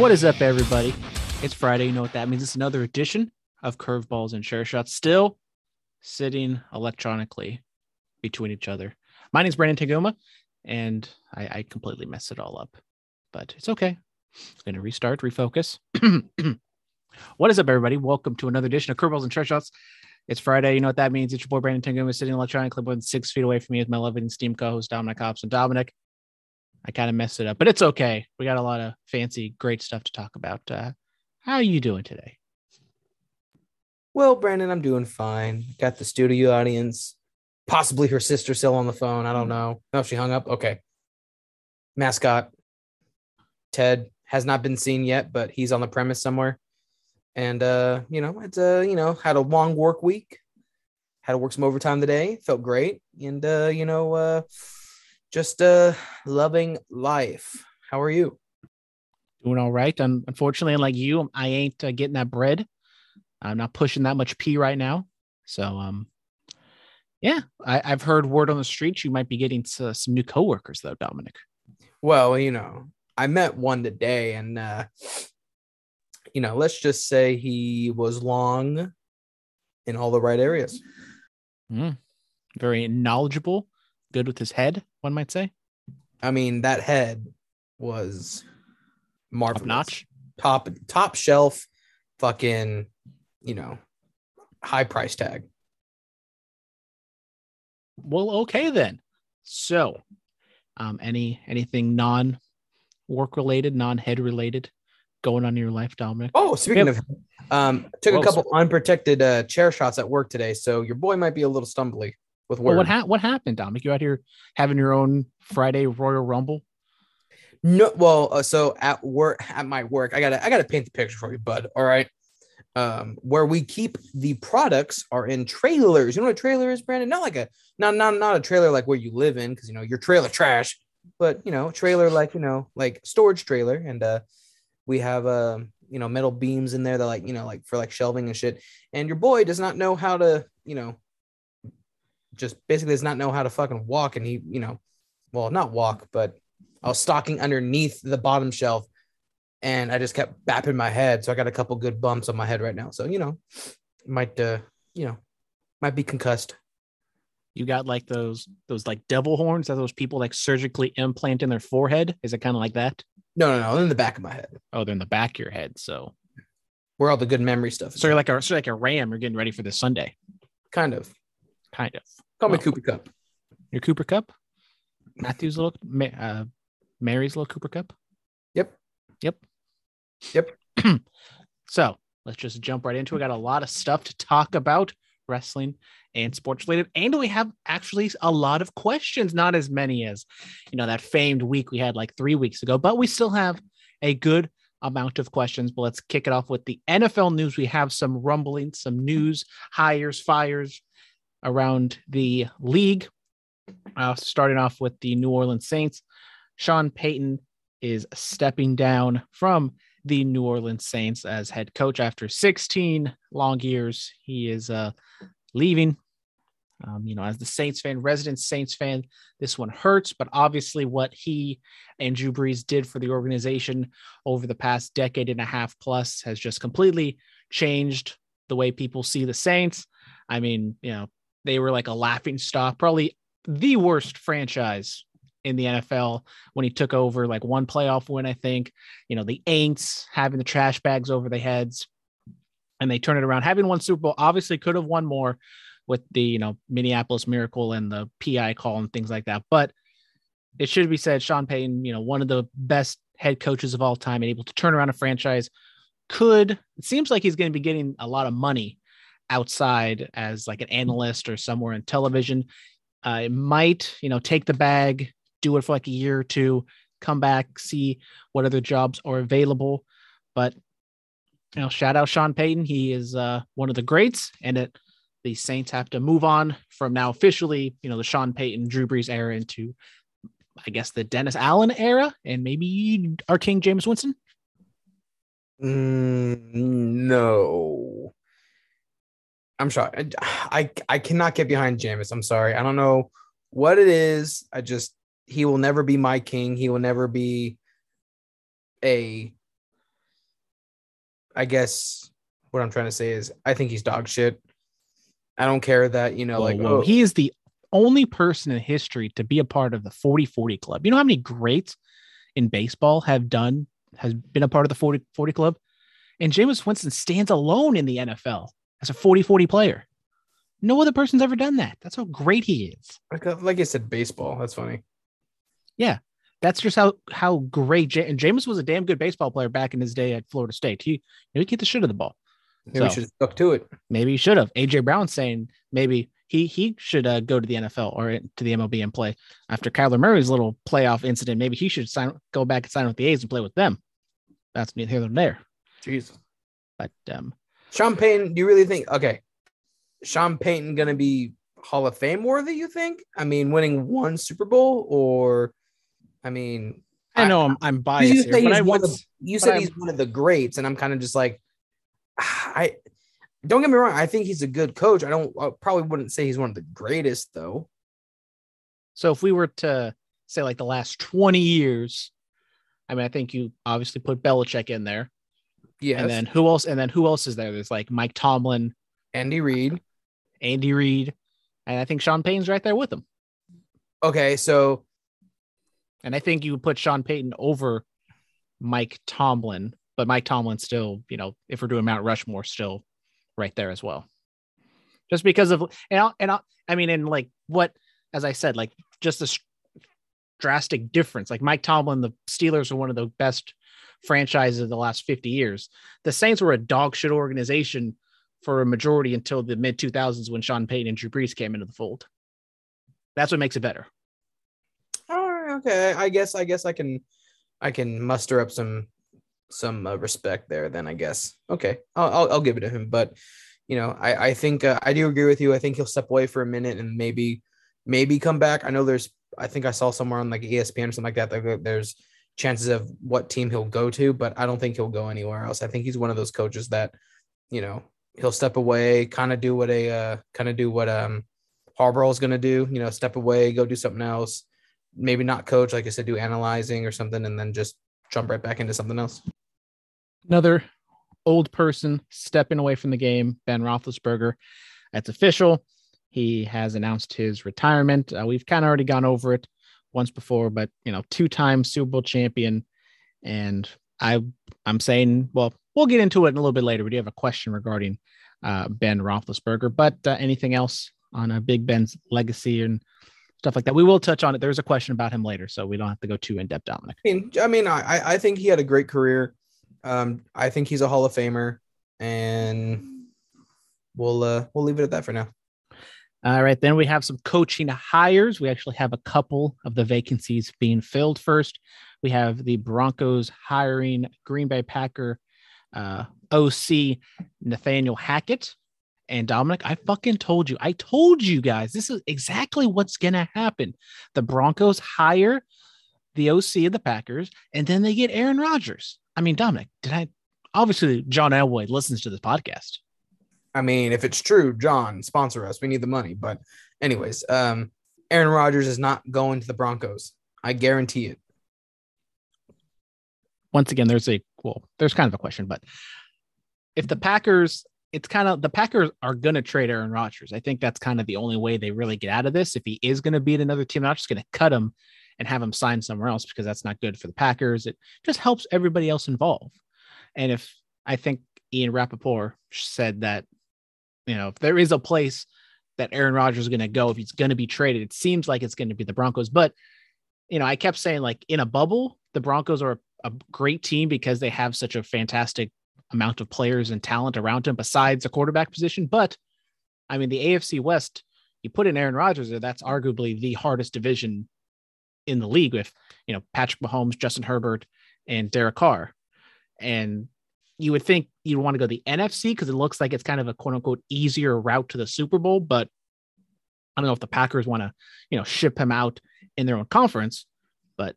What is up, everybody? It's Friday. You know what that means. It's another edition of Curveballs and Chair Shots, still sitting electronically between each other. My name's Brandon Taguma, and I, I completely messed it all up, but it's okay. I'm going to restart, refocus. what is up, everybody? Welcome to another edition of Curveballs and Chair Shots. It's Friday. You know what that means. It's your boy, Brandon Taguma, sitting electronically more than six feet away from me with my loving steam co host, Dominic Hobbs. And Dominic, I kind of messed it up, but it's okay. We got a lot of fancy, great stuff to talk about. Uh, how are you doing today? Well, Brandon, I'm doing fine. Got the studio audience, possibly her sister still on the phone. I don't know. No, she hung up. Okay. Mascot Ted has not been seen yet, but he's on the premise somewhere. And uh, you know, it's uh, you know, had a long work week, had to work some overtime today, felt great, and uh, you know, uh just uh loving life. How are you? Doing all right. I'm unfortunately, like you, I ain't uh, getting that bread. I'm not pushing that much pee right now. So, um, yeah, I, I've heard word on the street you might be getting to some new coworkers, though, Dominic. Well, you know, I met one today, and uh, you know, let's just say he was long in all the right areas. Mm. Very knowledgeable, good with his head, one might say. I mean, that head was marvelous. Top notch. top top shelf, fucking, you know, high price tag. Well, okay then. So, um, any anything non work related, non head related going on in your life, Dominic? Oh, speaking Yep. of, um, took Whoa, a couple unprotected uh, chair shots at work today, so your boy might be a little stumbly with Well, what ha- what happened, Dominic? You out here having your own Friday Royal Rumble? No, well, uh, so at work, at my work, I gotta, I gotta paint the picture for you, bud. All right. Um, where we keep the products are in trailers. You know what a trailer is, Brandon? Not like a, not, not, not a trailer like where you live in, because you know your trailer trash, but you know, trailer like you know, like storage trailer, and uh, we have um, you know, metal beams in there that like you know, like for like shelving and shit. And your boy does not know how to, you know, just basically does not know how to fucking walk, and he, you know, well, not walk, but I was stalking underneath the bottom shelf and I just kept bapping my head. So I got a couple good bumps on my head right now. So, you know, might, uh, you know, might be concussed. You got like those those like devil horns that those people like surgically implant in their forehead? Is it kind of like that? No, no, no, They're in the back of my head Oh, they're in the back of your head. So, where all the good memory stuff is. so you're like a so like a ram. You're getting ready for this Sunday, kind of. Kind of. Call me Cooper Kupp. Your Cooper Kupp, Matthew's little, uh, Mary's little Cooper Kupp. Yep. Yep. Yep. so let's just jump right into it. We got a lot of stuff to talk about, wrestling and sports related, and we have actually a lot of questions. Not as many as you know that famed week we had like three weeks ago, but we still have a good amount of questions. But let's kick it off with the NFL news. We have some rumbling, some news, hires, fires around the league. Uh, starting off with the New Orleans Saints, Sean Payton is stepping down from the New Orleans Saints as head coach after 16 long years. He is uh, leaving. Um, you know, as the Saints fan, resident Saints fan, this one hurts, but obviously what he and Drew Brees did for the organization over the past decade and a half plus has just completely changed the way people see the Saints. I mean, you know, they were like a laughing stock, probably the worst franchise in the NFL when he took over, like one playoff win, I think. You know, the Aints having the trash bags over their heads, and they turn it around. Having won Super Bowl, obviously could have won more with the you know Minneapolis Miracle and the PI call and things like that. But it should be said, Sean Payton, you know, one of the best head coaches of all time, and able to turn around a franchise. Could it seems like he's going to be getting a lot of money outside as like an analyst or somewhere in television. Uh, it might, you know, take the bag, do it for like a year or two, come back, see what other jobs are available. But you know, shout out Sean Payton. He is uh, one of the greats, and it the Saints have to move on from now officially, you know, the Sean Payton, Drew Brees era into, I guess, the Dennis Allen era, and maybe our King James Winston. Mm, no. I'm sorry. I, I cannot get behind Jameis. I'm sorry. I don't know what it is. I just he will never be my king. He will never be a I guess what I'm trying to say is I think he's dog shit. I don't care that, you know, Whoa, like whoa. oh, he is the only person in history to be a part of the 40 40 club. You know how many greats in baseball have done, has been a part of the 40 40 club? And Jameis Winston stands alone in the NFL as a 40 40 player. No other person's ever done that. That's how great he is. like, uh, like I said, baseball. That's funny. Yeah. That's just how how great J- and Jameis was a damn good baseball player back in his day at Florida State. He he get the shit of the ball. Maybe So- should have stuck to it. Maybe he should have. AJ Brown saying maybe he he should uh, go to the NFL or to the MLB and play after Kyler Murray's little playoff incident. Maybe he should sign go back and sign with the A's and play with them. That's neither here nor there. Jeez. But um, Sean Payton, do you really think okay? Sean Payton gonna be Hall of Fame worthy, you think? I mean, winning one Super Bowl, or I mean, I know I'm I'm biased you here, he's I one of, you said I'm- he's one of the greats, and I'm kind of just like, I don't get me wrong. I think he's a good coach. I don't I probably wouldn't say he's one of the greatest though. So if we were to say like the last 20 years, I mean, I think you obviously put Belichick in there, Yes, and then who else? And then who else is there? There's like Mike Tomlin, Andy Reid. Andy Reid, and I think Sean Payton's right there with him. Okay, so And I think you put Sean Payton over Mike Tomlin, but Mike Tomlin still, you know, if we're doing Mount Rushmore, still right there as well. Just because of and I'll, and I'll, I mean, and like what, as I said, like just this drastic difference. Like Mike Tomlin, the Steelers are one of the best franchises of the last 50 years. The Saints were a dog shit organization for a majority until the mid 2000s when Sean Payton and Drew Brees came into the fold. That's what makes it better. all right, okay, I guess I guess I can I can muster up some some uh, respect there. Then I guess okay, I'll, I'll I'll give it to him. But you know, I I think uh, I do agree with you. I think he'll step away for a minute and maybe maybe come back. I know there's I think I saw somewhere on like ESPN or something like that. that there's chances of what team he'll go to, but I don't think he'll go anywhere else. I think he's one of those coaches that you know he'll step away, kind of do what a uh, kind of do what um Harbaugh is going to do. You know, step away, go do something else. Maybe not coach, like I said, do analyzing or something, and then just jump right back into something else. another old person stepping away from the game, Ben Roethlisberger. That's official. He has announced his retirement. Uh, we've kind of already gone over it once before, but you know, two-time Super Bowl champion, and I, I'm saying, well, we'll get into it in a little bit later. We do have a question regarding uh, Ben Roethlisberger, but uh, anything else on uh, Big Ben's legacy and stuff like that? We will touch on it. There's a question about him later, so we don't have to go too in depth, Dominic. I mean, I mean, I I think he had a great career. Um, I think he's a Hall of Famer, and we'll uh we'll leave it at that for now. All right, then we have some coaching hires. We actually have a couple of the vacancies being filled. First, we have the Broncos hiring Green Bay Packer uh, OC Nathaniel Hackett. And Dominic, I fucking told you, I told you guys, this is exactly what's going to happen. The Broncos hire the OC of the Packers, and then they get Aaron Rodgers. I mean, Dominic, did I? Obviously, John Elway listens to this podcast. I mean, if it's true, John, sponsor us. We need the money. But anyways, um, Aaron Rodgers is not going to the Broncos. I guarantee it. once again, there's a well, there's kind of a question, but if the Packers, it's kind of the Packers are going to trade Aaron Rodgers. I think that's kind of the only way they really get out of this. If he is going to be at another team, not just going to cut him and have him sign somewhere else because that's not good for the Packers. It just helps everybody else involved. And if I think Ian Rapoport said that, you know, if there is a place that Aaron Rodgers is going to go, if he's going to be traded, it seems like it's going to be the Broncos. But, you know, I kept saying like in a bubble, the Broncos are a great team because they have such a fantastic amount of players and talent around him besides the quarterback position. But I mean, the AFC West, you put in Aaron Rodgers there, that's arguably the hardest division in the league with, you know, Patrick Mahomes, Justin Herbert, and Derek Carr. And you would think you'd want to go the NFC because it looks like it's kind of a quote unquote easier route to the Super Bowl. But I don't know if the Packers want to, you know, ship him out in their own conference. But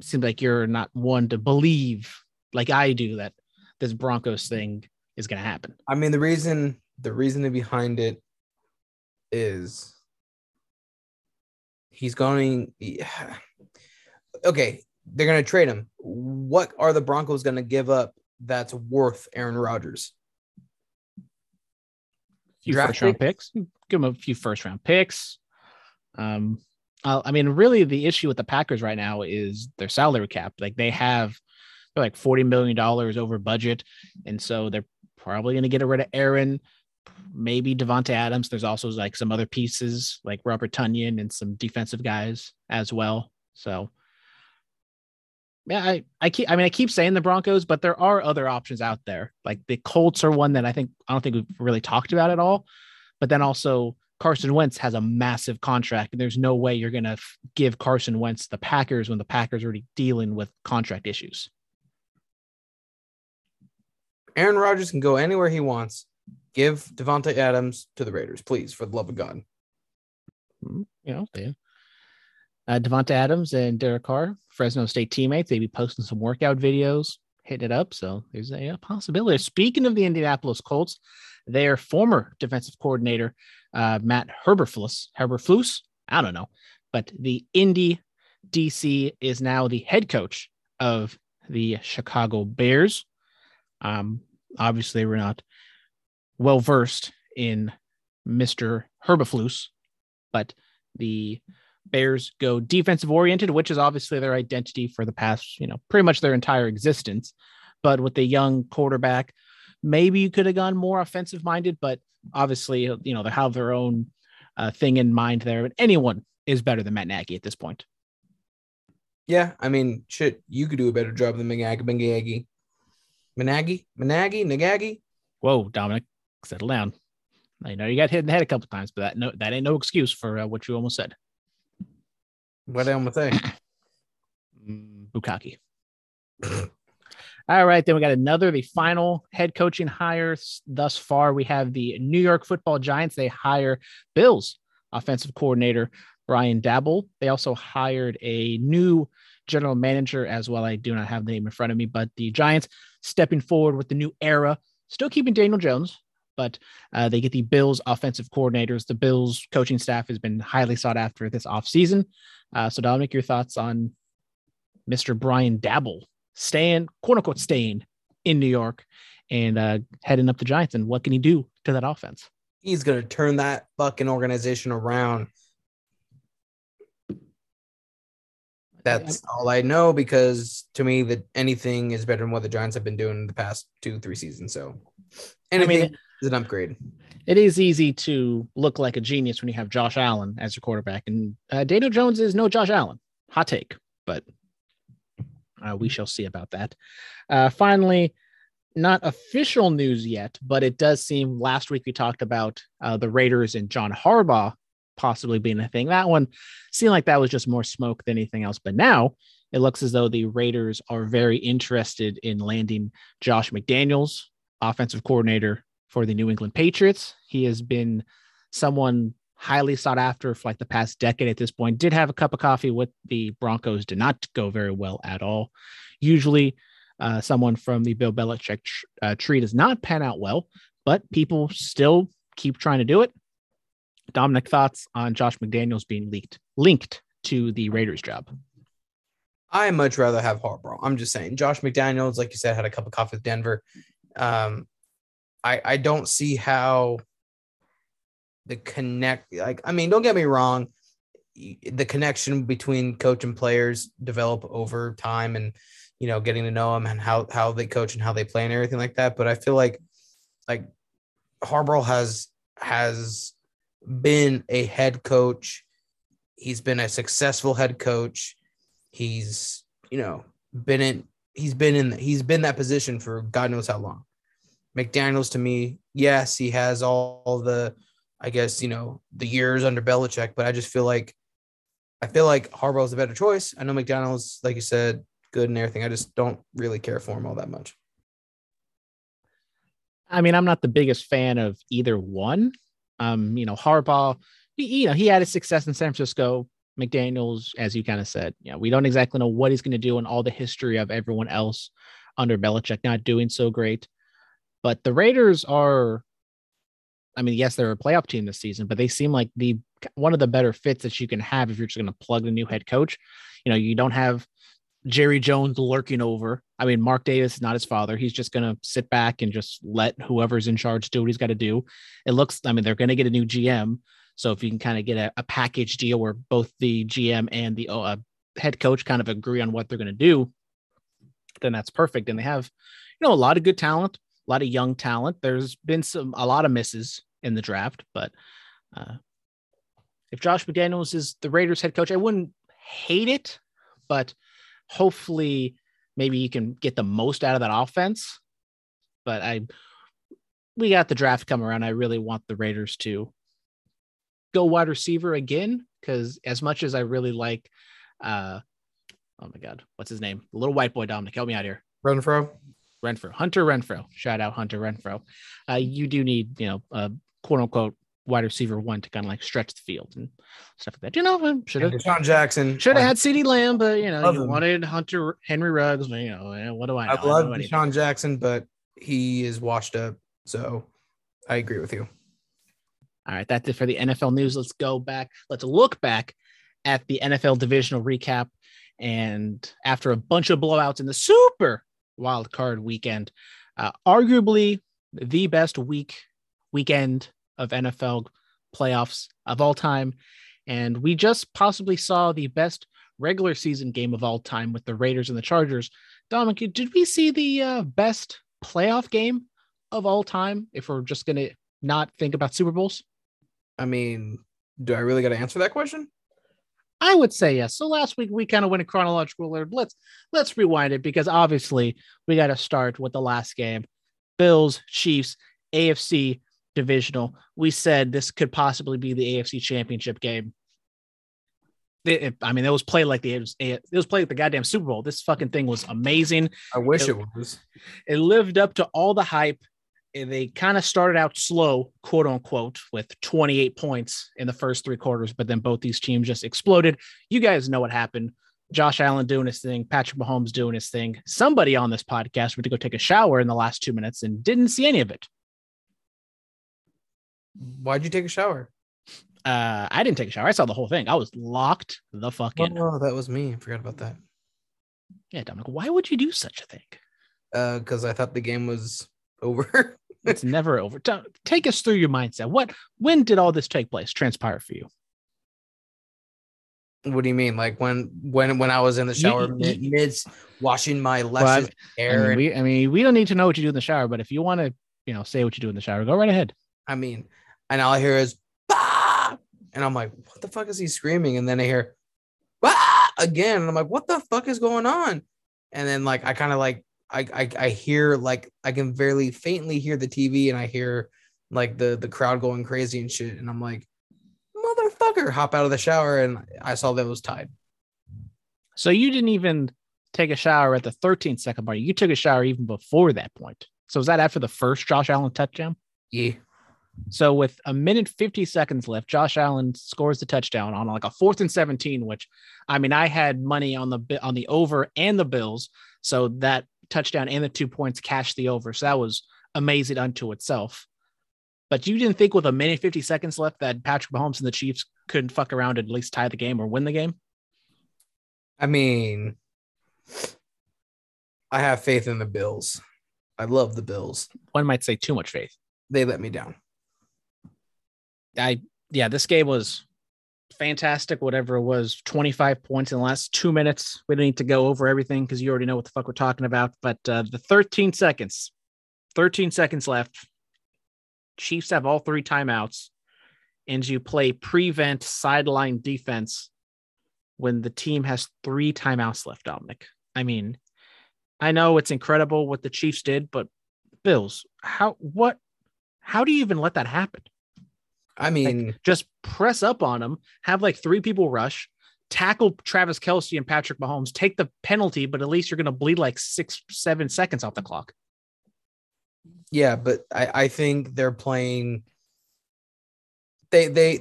seems like you're not one to believe like I do that this Broncos thing is going to happen. I mean, the reason the reason behind it is he's going. Okay, they're going to trade him. What are the Broncos going to give up that's worth Aaron Rodgers? few Draft first round picks. Give him a few first round picks. Um, uh, I mean, really, the issue with the Packers right now is their salary cap. Like they have, they're like forty million dollars over budget, and so they're probably going to get rid of Aaron, maybe Davante Adams. There's also like some other pieces like Robert Tonyan and some defensive guys as well. So. Yeah, I, I keep I mean I keep saying the Broncos, but there are other options out there. Like the Colts are one that I think I don't think we've really talked about at all. But then also Carson Wentz has a massive contract, and there's no way you're going to f- give Carson Wentz the Packers when the Packers are already dealing with contract issues. Aaron Rodgers can go anywhere he wants. Give Davante Adams to the Raiders, please, for the love of God. Mm, You know, they, uh, Davante Adams and Derek Carr, Fresno State teammates, they be posting some workout videos, hitting it up. So there's a, a possibility. Speaking of the Indianapolis Colts, their former defensive coordinator, uh, Matt Herberflus, Herberflus, I don't know, but the Indy DC is now the head coach of the Chicago Bears. Um, obviously, we're not well versed in Mr. Herberflus, but the Bears go defensive oriented, which is obviously their identity for the past, you know, pretty much their entire existence. But with the young quarterback, maybe you could have gone more offensive minded, but obviously, you know, they have their own uh, thing in mind there. But anyone is better than Matt Nagy at this point. Yeah, I mean, shit, you could do a better job than Managi, Managi, Managi, Managi, Nagagi. Whoa, Dominic, settle down. I know you got hit in the head a couple times, but that no, that ain't no excuse for uh, what you almost said. What am I say? Mm, Bukaki. All right, then we got another, the final head coaching hire thus far. We have the New York Football Giants. They hire Bills offensive coordinator Brian Daboll. They also hired a new general manager as well. I do not have the name in front of me, but the Giants stepping forward with the new era, still keeping Daniel Jones, but uh, they get the Bills offensive coordinators. The Bills coaching staff has been highly sought after this offseason. Uh, so, Dominic, your thoughts on Mr. Brian Daboll staying, quote unquote, staying in New York and uh, heading up the Giants, and what can he do to that offense? He's gonna turn that fucking organization around. That's all I know because to me that anything is better than what the Giants have been doing the past two, three seasons. So anything mean, is an upgrade. It is easy to look like a genius when you have Josh Allen as your quarterback, and uh, Daniel Jones is no Josh Allen. Hot take, but uh, we shall see about that. Uh, finally, not official news yet, but it does seem last week we talked about uh, the Raiders and John Harbaugh possibly being a thing. That one seemed like that was just more smoke than anything else. But now it looks as though the Raiders are very interested in landing Josh McDaniels, offensive coordinator for the New England Patriots. He has been someone highly sought after for like the past decade at this point. Did have a cup of coffee with the Broncos, did not go very well at all. Usually, uh, someone from the Bill Belichick uh, tree does not pan out well, but people still keep trying to do it. Dominic, thoughts on Josh McDaniels being leaked linked to the Raiders job? I much rather have Harbaugh. I'm just saying, Josh McDaniels, like you said, had a cup of coffee with Denver. Um, I I don't see how the connect. Like, I mean, don't get me wrong, the connection between coach and players develop over time, and you know, getting to know them and how how they coach and how they play and everything like that. But I feel like like Harbaugh has has been a head coach. He's been a successful head coach. He's, you know, been in he's been in he's been that position for God knows how long. McDaniels to me, yes, he has all the I guess, you know, the years under Belichick, but I just feel like I feel like Harbaugh's a better choice. I know McDaniels, like you said, good and everything. I just don't really care for him all that much. I mean, I'm not the biggest fan of either one. Um, you know, Harbaugh, he, you know, he had his success in San Francisco. McDaniels, as you kind of said, you know, we don't exactly know what he's going to do and all the history of everyone else under Belichick not doing so great. But the Raiders are, I mean, yes, they're a playoff team this season, but they seem like the one of the better fits that you can have if you're just going to plug a new head coach. You know, you don't have Jerry Jones lurking over. I mean, Mark Davis is not his father. He's just going to sit back and just let whoever's in charge do what he's got to do. It looks, I mean, they're going to get a new GM. So if you can kind of get a, a package deal where both the GM and the uh, head coach kind of agree on what they're going to do, then that's perfect. And they have, you know, a lot of good talent, a lot of young talent. There's been some, a lot of misses in the draft, but uh, if Josh McDaniels is the Raiders head coach, I wouldn't hate it, but hopefully maybe you can get the most out of that offense. But I, we got the draft come around. I really want the Raiders to go wide receiver again because as much as I really like, uh, oh my God, what's his name? The little white boy Dominic, help me out here. Renfrow. Renfrow, Hunter Renfrow. Shout out Hunter Renfrow. Uh, you do need, you know, a quote unquote wide receiver one to kind of like stretch the field and stuff like that. You know, should have DeSean Jackson. should have had CeeDee Lamb, but you know, you him. wanted Hunter Henry Ruggs. You know, eh, what do I know? I love anything. DeSean Jackson, but he is washed up. So I agree with you. All right, that's it for the NFL news. Let's go back. Let's look back at the NFL divisional recap. And after a bunch of blowouts in the super wild card weekend, uh, arguably the best week weekend of NFL playoffs of all time. And we just possibly saw the best regular season game of all time with the Raiders and the Chargers. Dominic, did we see the uh, best playoff game of all time if we're just going to not think about Super Bowls? I mean, do I really got to answer that question? I would say yes. So last week we kind of went in chronological order. Let's let's rewind it because obviously we got to start with the last game. Bills, Chiefs, AFC divisional. We said this could possibly be the AFC championship game. It- it- I mean, it was played like the it was, it was played like the goddamn Super Bowl. This fucking thing was amazing. I wish It- it was. It lived up to all the hype. They kind of started out slow, quote unquote, with 28 points in the first three quarters, but then both these teams just exploded. You guys know what happened. Josh Allen doing his thing, Patrick Mahomes doing his thing. Somebody on this podcast went to go take a shower in the last two minutes and didn't see any of it. Why'd you take a shower? Uh, I didn't take a shower. I saw the whole thing. I was locked the fuck in. Oh, that was me. I forgot about that. Yeah, Dominic, why would you do such a thing? Uh, because I thought the game was over. It's never over. Take us through your mindset. What, when did all this take place, transpire for you? what do you mean? Like when when when I was in the shower you- mid, mid washing my Well, luscious I mean, and- we, I mean, we don't need to know what you do in the shower, but if you want to, you know, say what you do in the shower, go right ahead. I mean, and all I hear is bah! and I'm like, what the fuck is he screaming? And then I hear bah! again, and I'm like, what the fuck is going on? And then like I kind of like I, I I hear like I can barely faintly hear the TV, and I hear like the the crowd going crazy and shit, and I'm like, motherfucker, hop out of the shower, and I saw that it was tied. So you didn't even take a shower at the 13 second mark. You took a shower even before that point. So was that after the first Josh Allen touchdown? Yeah, So with a minute 50 seconds left, Josh Allen scores the touchdown on like a fourth and 17, which I mean, I had money on the on the over and the Bills. So that touchdown and the two points cashed the over. So that was amazing unto itself. But you didn't think with a minute 50 seconds left that Patrick Mahomes and the Chiefs couldn't fuck around and at least tie the game or win the game? I mean, I have faith in the Bills. I love the Bills. One might say too much faith. They let me down. I yeah, this game was fantastic. Whatever it was, 25 points in the last two minutes. We don't need to go over everything because you already know what the fuck we're talking about. But uh, the 13 seconds, 13 seconds left. Chiefs have all three timeouts, and you play prevent sideline defense when the team has three timeouts left, Dominic. I mean, I know it's incredible what the Chiefs did, but Bills, how what how do you even let that happen? I mean, just press up on them, have like three people rush, tackle Travis Kelce and Patrick Mahomes, take the penalty, but at least you're going to bleed like six, seven seconds off the clock. yeah, but I, I think they're playing. They they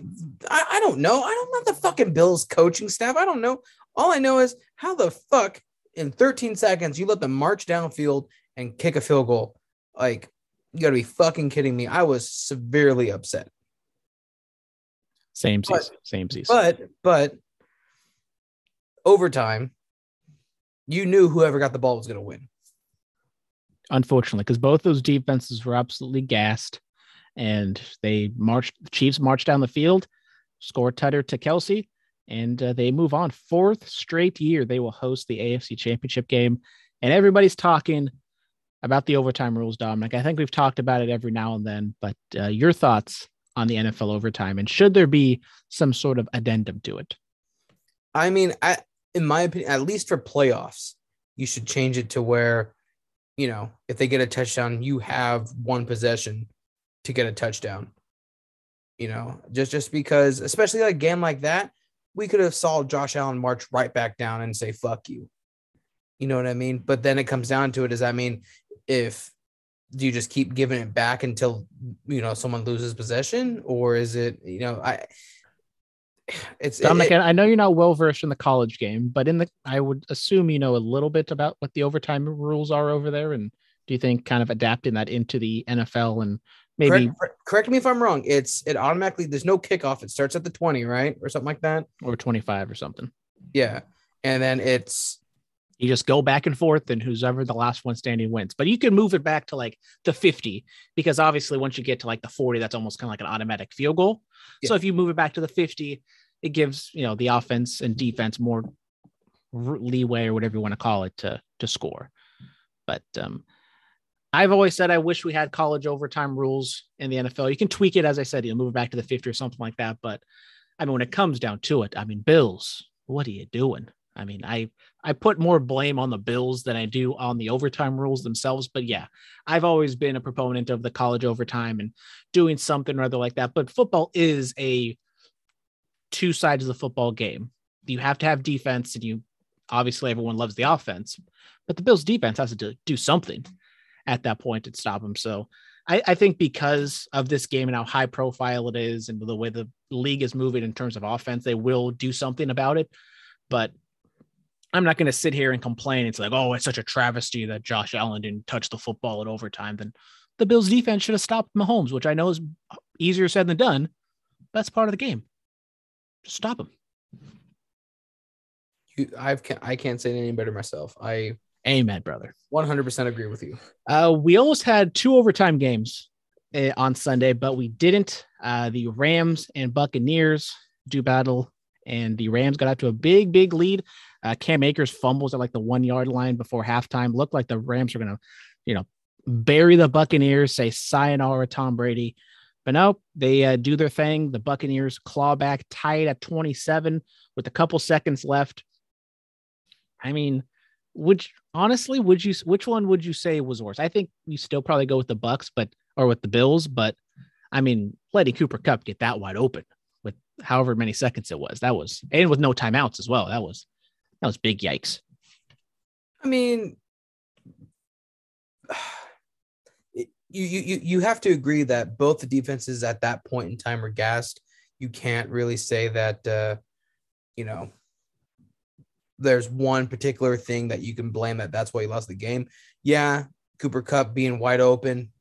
I, I don't know. I don't know the fucking Bills coaching staff. I don't know. All I know is how the fuck in 13 seconds you let them march downfield and kick a field goal. Like you gotta be fucking kidding me. I was severely upset. Same But- season, same season. But but overtime, you knew whoever got the ball was going to win. Unfortunately, because both those defenses were absolutely gassed, and they marched. The Chiefs marched down the field, scored Tutter to Kelce, and uh, they move on. Fourth straight year, they will host the AFC Championship game, and everybody's talking about the overtime rules, Dominic. I think we've talked about it every now and then, but uh, your thoughts on the NFL overtime, and should there be some sort of addendum to it? I mean, I, in my opinion, at least for playoffs, you should change it to where, you know, if they get a touchdown, you have one possession to get a touchdown. You know, just just because, especially like a game like that, we could have saw Josh Allen march right back down and say "fuck you." You know what I mean? But then it comes down to it. Is I mean, if do you just keep giving it back until you know someone loses possession, or is it you know I it's Dominic, it, I know you're not well versed in the college game, but in the I would assume you know a little bit about what the overtime rules are over there. And do you think kind of adapting that into the NFL and maybe correct, correct me if I'm wrong. It's it automatically there's no kickoff. It starts at the 20, right? Or something like that. or 25 or something? Yeah. And then it's You just go back and forth, and whoever the last one standing wins. But you can move it back to like the 50 because obviously once you get to like the 40, that's almost kind of like an automatic field goal. So if you move it back to the 50, it gives you know the offense and defense more leeway or whatever you want to call it to to score. But um, I've always said I wish we had college overtime rules in the NFL. You can tweak it, as I said, you know, move it back to the 50 or something like that. But I mean, when it comes down to it, I mean, Bills, what are you doing? I mean, I I put more blame on the Bills than I do on the overtime rules themselves. But yeah, I've always been a proponent of the college overtime and doing something or other like that. But football is a two sides of the football game. You have to have defense, and you obviously everyone loves the offense, but the Bills' defense has to do, do something at that point to stop them. So I, I think because of this game and how high profile it is, and the way the league is moving in terms of offense, they will do something about it. But I'm not going to sit here and complain. It's like, oh, it's such a travesty that Josh Allen didn't touch the football at overtime. Then the Bills defense should have stopped Mahomes, which I know is easier said than done. That's part of the game. Just stop him. you I've I can't say it any better myself. I Amen, brother. 100% agree with you. Uh, we almost had two overtime games uh, on Sunday, but we didn't. Uh, the Rams and Buccaneers do battle, and the Rams got out to a big, big lead. Uh, Cam Akers fumbles at like the one yard line before halftime. Looked like the Rams were going to, you know, bury the Buccaneers, say sayonara, Tom Brady. But no, they uh, do their thing. The Buccaneers claw back, tie it at 27 with a couple seconds left. I mean, which honestly, would you which one would you say was worse? I think you still probably go with the Bucks, but or with the Bills, but I mean, letting Cooper Kupp get that wide open with however many seconds it was, that was and with no timeouts as well. That was that was big yikes. I mean, you you you have to agree that both the defenses at that point in time were gassed. You can't really say that uh, you know there's one particular thing that you can blame that that's why you lost the game. Yeah, Cooper Kupp being wide open,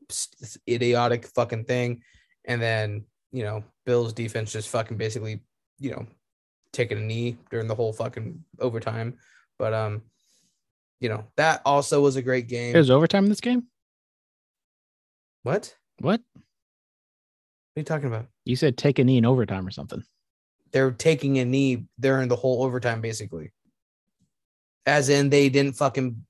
idiotic fucking thing, and then you know Bills defense just fucking basically you know taking a knee during the whole fucking overtime. But um, you know that also was a great game. There's overtime in this game. what? What What are you talking about? you said? Take a knee in overtime or something. They're taking a knee during the whole overtime, basically. As in, they didn't fucking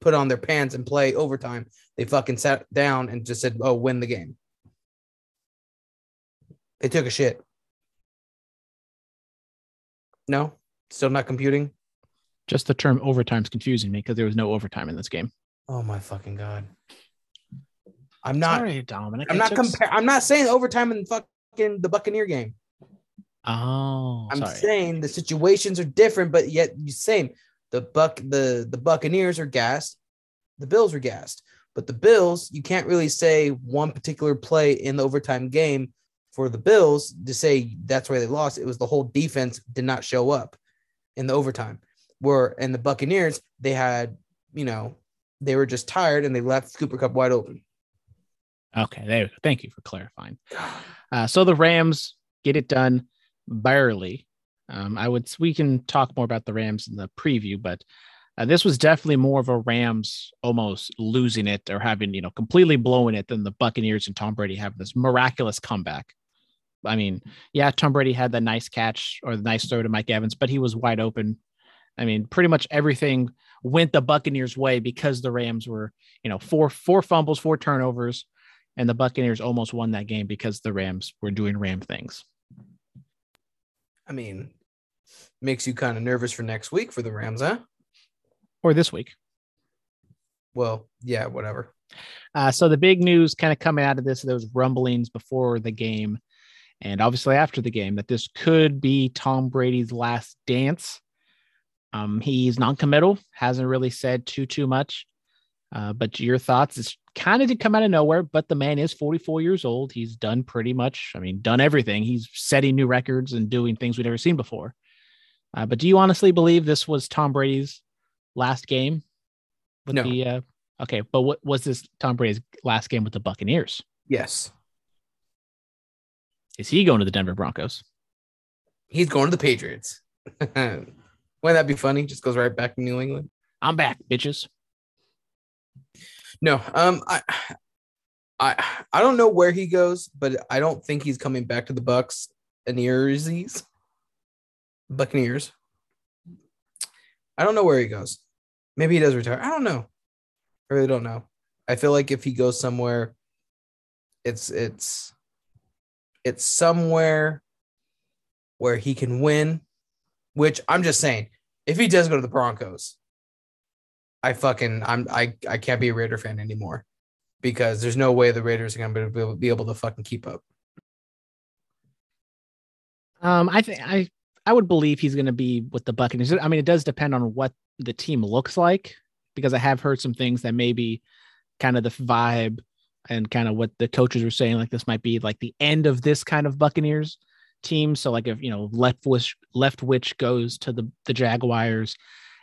put on their pants and play overtime. They fucking sat down and just said, "Oh, win the game." They took a shit. No, still not computing. Just the term overtime is confusing me because there was no overtime in this game. Oh my fucking god! I'm not. Sorry, Dominic. I'm It not took s- compare. I'm not saying overtime in fucking the Buccaneer game. Oh, I'm sorry. saying the situations are different, but yet you same. The buck the the Buccaneers are gassed, the Bills are gassed. But the Bills, you can't really say one particular play in the overtime game for the Bills to say that's why they lost. It was the whole defense did not show up in the overtime. Where and the Buccaneers, they had, you know, they were just tired and they left Cooper Kupp wide open. Okay, there. Thank you for clarifying. Uh, so the Rams get it done barely. Um, I would we can talk more about the Rams in the preview, but Uh, this was definitely more of a Rams almost losing it or having, you know, completely blowing it than the Buccaneers and Tom Brady having this miraculous comeback. I mean, yeah, Tom Brady had the nice catch or the nice throw to Mike Evans, but he was wide open. I mean, pretty much everything went the Buccaneers' way because the Rams were, you know, four four fumbles, four turnovers, and the Buccaneers almost won that game because the Rams were doing Ram things. I mean, makes you kind of nervous for next week for the Rams, huh? Or this week. Well, yeah, whatever. Uh, so the big news kind of coming out of this, those rumblings before the game and obviously after the game that this could be Tom Brady's last dance. Um, he's non-committal, hasn't really said too too much. Uh, but your thoughts? It's kind of did come out of nowhere, but the man is 44 years old. He's done pretty much, I mean, done everything. He's setting new records and doing things we've never seen before. Uh, but do you honestly believe this was Tom Brady's last game? With No. The, uh, okay, but what was this Tom Brady's last game with the Buccaneers? Yes. Is he going to the Denver Broncos? He's going to the Patriots. Wouldn't that be funny? Just goes right back to New England. I'm back, bitches. No, um, I, I, I don't know where he goes, but I don't think he's coming back to the Bucks and Earsies, Buccaneers. I don't know where he goes. Maybe he does retire. I don't know. I really don't know. I feel like if he goes somewhere, it's it's it's somewhere where he can win. Which I'm just saying, if he does go to the Broncos, I fucking I'm I I can't be a Raider fan anymore because there's no way the Raiders are be able, be able to fucking keep up. Um, I think I I would believe he's going to be with the Buccaneers. I mean, it does depend on what the team looks like because I have heard some things that maybe kind of the vibe and kind of what the coaches were saying. Like this might be like the end of this kind of Buccaneers team. So like if you know Leftwich Leftwich goes to the the Jaguars,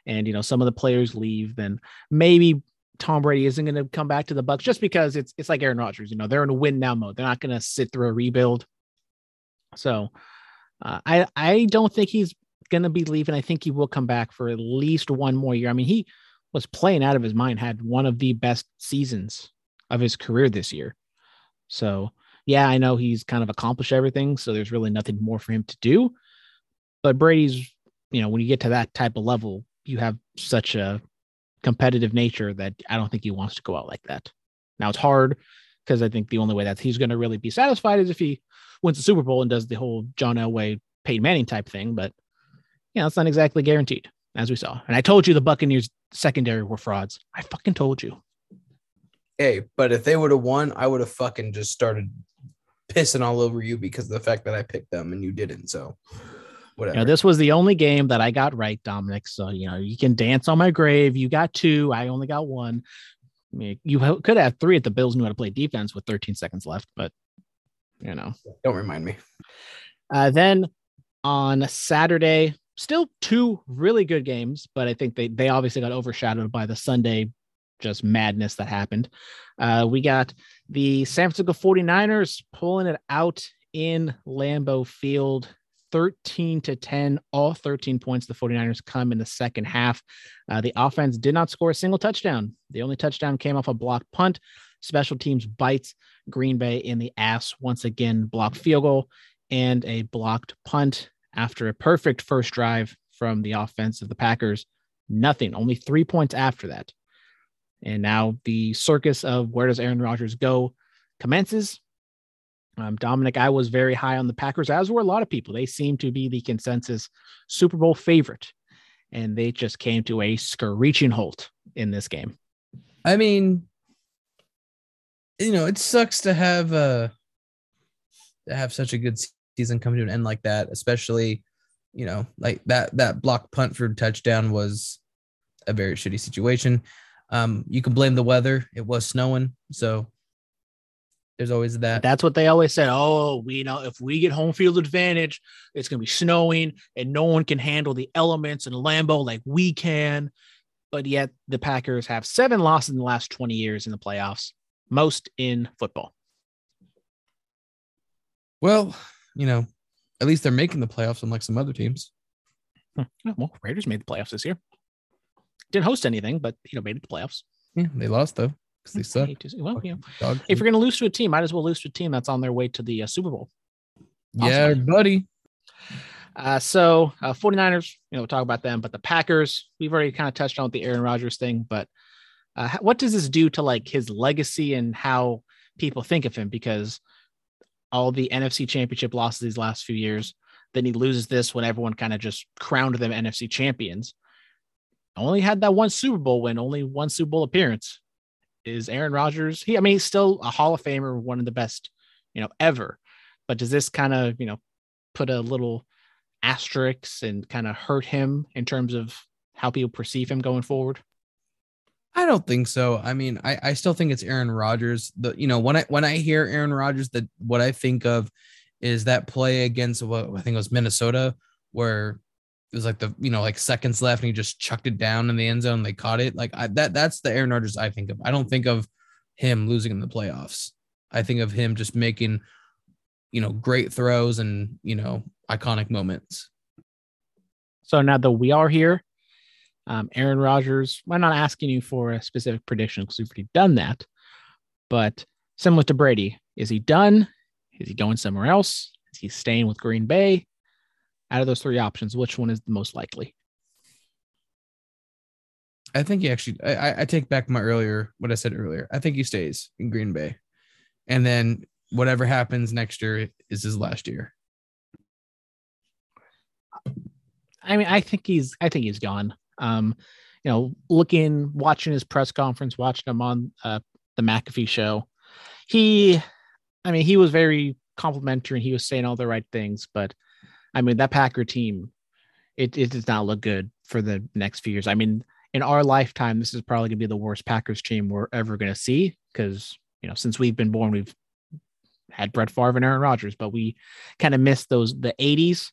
and you know some of the players leave, then maybe Tom Brady isn't going to come back to the Bucks just because it's it's like Aaron Rodgers. You know they're in a win now mode. They're not going to sit through a rebuild. So uh, I I don't think he's going to be leaving. I think he will come back for at least one more year. I mean, he was playing out of his mind, had one of the best seasons of his career this year. So, yeah, I know he's kind of accomplished everything. So there's really nothing more for him to do. But Brady's, you know, when you get to that type of level, you have such a competitive nature that I don't think he wants to go out like that. Now it's hard because I think the only way that he's going to really be satisfied is if he wins the Super Bowl and does the whole John Elway, Peyton Manning type thing. But you know, it's not exactly guaranteed, as we saw. And I told you the Buccaneers secondary were frauds. I fucking told you. Hey, but if they would have won, I would have fucking just started pissing all over you because of the fact that I picked them and you didn't. So whatever. You know, this was the only game that I got right, Dominic. So you know, you can dance on my grave. You got two. I only got one. I mean, you could have three if the Bills knew how to play defense with 13 seconds left, but you know. Don't remind me. Uh, then on Saturday, still two really good games, but I think they they obviously got overshadowed by the Sunday just madness that happened. Uh, we got the San Francisco 49ers pulling it out in Lambeau Field. 13 to 10, all 13 points. The 49ers come in the second half. Uh, the offense did not score a single touchdown. The only touchdown came off a blocked punt. Special teams bites Green Bay in the ass once again, blocked field goal and a blocked punt after a perfect first drive from the offense of the Packers. Nothing, only three points after that. And now the circus of where does Aaron Rodgers go commences. Um, Dominic, I was very high on the Packers, as were a lot of people. They seem to be the consensus Super Bowl favorite, and they just came to a screeching halt in this game. I mean, you know, it sucks to have uh to have such a good season come to an end like that, especially, you know, like that that block punt for touchdown was a very shitty situation. Um, you can blame the weather; it was snowing, so there's always that. That's what they always said. Oh, we know if we get home field advantage, it's going to be snowing and no one can handle the elements in Lambeau like we can. But yet the Packers have seven losses in the last 20 years in the playoffs, most in football. Well, you know, at least they're making the playoffs, unlike some other teams. Hmm. Well, Raiders made the playoffs this year. Didn't host anything, but you know, made it to the playoffs. Yeah, they lost though because they suck. To Well, you know, if you're going to lose to a team, might as well lose to a team that's on their way to the uh, Super Bowl. yeah, buddy. Uh, so uh, 49ers, you know, we'll talk about them, but the Packers, we've already kind of touched on the Aaron Rodgers thing, but uh, what does this do to like his legacy and how people think of him? Because all the NFC championship losses these last few years, then he loses this when everyone kind of just crowned them NFC champions. Only had that one Super Bowl win, only one Super Bowl appearance. Is Aaron Rodgers? He, I mean, he's still a Hall of Famer, one of the best, you know, ever. But does this kind of, you know, put a little asterisk and kind of hurt him in terms of how people perceive him going forward? I don't think so. I mean, I, I still think it's Aaron Rodgers. The you know when I when I hear Aaron Rodgers, that what I think of is that play against what I think was Minnesota, where it was like the you know like seconds left and he just chucked it down in the end zone. They caught it. Like I, that that's the Aaron Rodgers I think of. I don't think of him losing in the playoffs. I think of him just making you know great throws and you know iconic moments. So now that we are here, um, Aaron Rodgers, I'm not asking you for a specific prediction because we've already done that. But similar to Brady, is he done? Is he going somewhere else? Is he staying with Green Bay? Out of those three options, which one is the most likely? I think he actually. I, I- I take back my earlier what I said earlier. I think he stays in Green Bay, and then whatever happens next year is his last year. I mean, I think he's I think he's gone. Um, you know, looking, watching his press conference, watching him on uh, the McAfee show, he, I mean, he was very complimentary and he was saying all the right things. But I mean, that Packer team, it it does not look good for the next few years. I mean, in our lifetime, this is probably gonna be the worst Packers team we're ever gonna see because you know, since we've been born, we've had Brett Favre and Aaron Rodgers, but we kind of missed those the '80s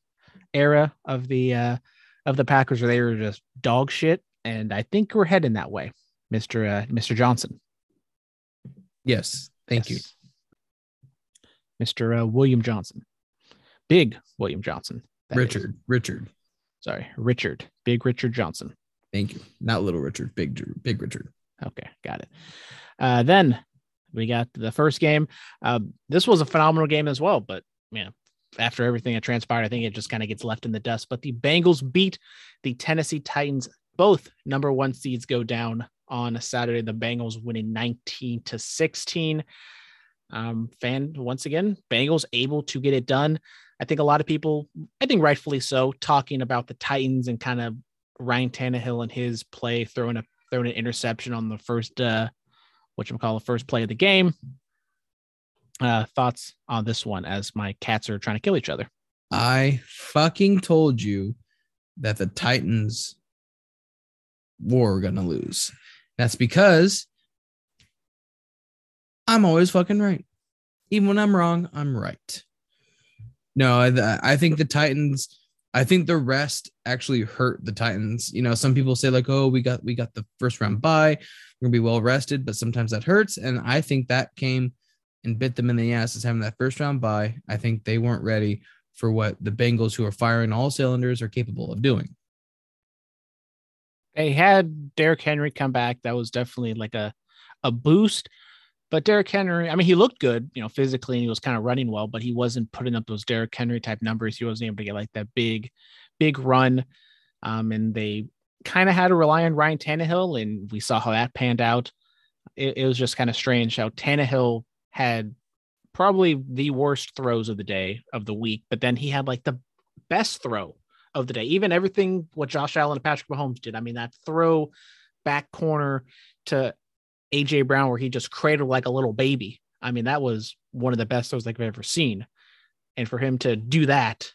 era of the uh of the Packers where they were just dog shit. And I think we're heading that way, Mr. Uh, Mr. Johnson. Yes, thank you. Mr. Uh, William Johnson. Big William Johnson. that is. Richard. Richard. Sorry, Richard. Big Richard Johnson. Thank you. Not little Richard. Big Big Richard. Okay, got it. Uh, then we got the first game. Uh, this was a phenomenal game as well, but you know, after everything that transpired, I think it just kind of gets left in the dust. But the Bengals beat the Tennessee Titans. Both number one seeds go down on a Saturday. The Bengals winning 19 to 16. Um, fan once again, Bengals able to get it done. I think a lot of people, I think rightfully so, talking about the Titans and kind of Ryan Tannehill and his play throwing a throwing an interception on the first uh what you call the first play of the game. Uh thoughts on this one as my cats are trying to kill each other. I fucking told you that the Titans were gonna lose. That's because I'm always fucking right. Even when I'm wrong, I'm right. No, I, I think the Titans. I think the rest actually hurt the Titans. You know, some people say like, "Oh, we got we got the first round bye, we're gonna be well rested," but sometimes that hurts, and I think that came and bit them in the ass as having that first round bye. I think they weren't ready for what the Bengals, who are firing all cylinders, are capable of doing. They had Derrick Henry come back. That was definitely like a a boost. But Derrick Henry, I mean, he looked good, you know, physically, and he was kind of running well, but he wasn't putting up those Derrick Henry type numbers. He wasn't able to get like that big, big run. Um, and they kind of had to rely on Ryan Tannehill, and we saw how that panned out. It, it was just kind of strange how Tannehill had probably the worst throws of the day of the week, but then he had like the best throw of the day. Even everything what Josh Allen and Patrick Mahomes did. I mean, that throw back corner to AJ Brown where he just cradled like a little baby. I mean, that was one of the best throws like I've ever seen. And for him to do that,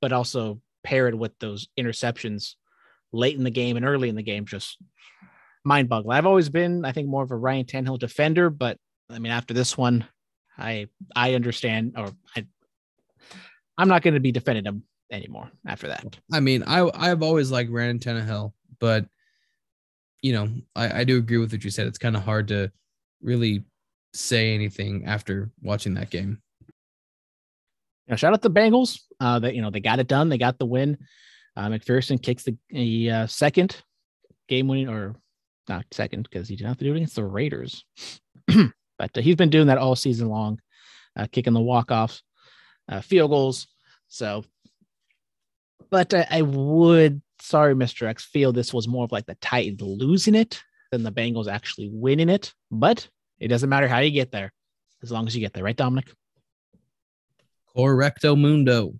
but also pair it with those interceptions late in the game and early in the game, just mind boggling. I've always been, I think, more of a Ryan Tannehill defender, but I mean, after this one, I I understand, or I I'm not going to be defending him anymore after that. I mean, I I've always liked Ryan Tannehill, but you know, I, I do agree with what you said. It's kind of hard to really say anything after watching that game. Know, shout out the Bengals. Uh, that you know they got it done. They got the win. Uh, McPherson kicks the, the uh, second game winning or not second because he didn't have to do it against the Raiders. but uh, he's been doing that all season long, uh, kicking the walk offs, uh, field goals. So, but I, I would, sorry, Mr. X, feel this was more of like the Titans losing it than the Bengals actually winning it. But it doesn't matter how you get there, as long as you get there, right, Dominic? Correcto mundo.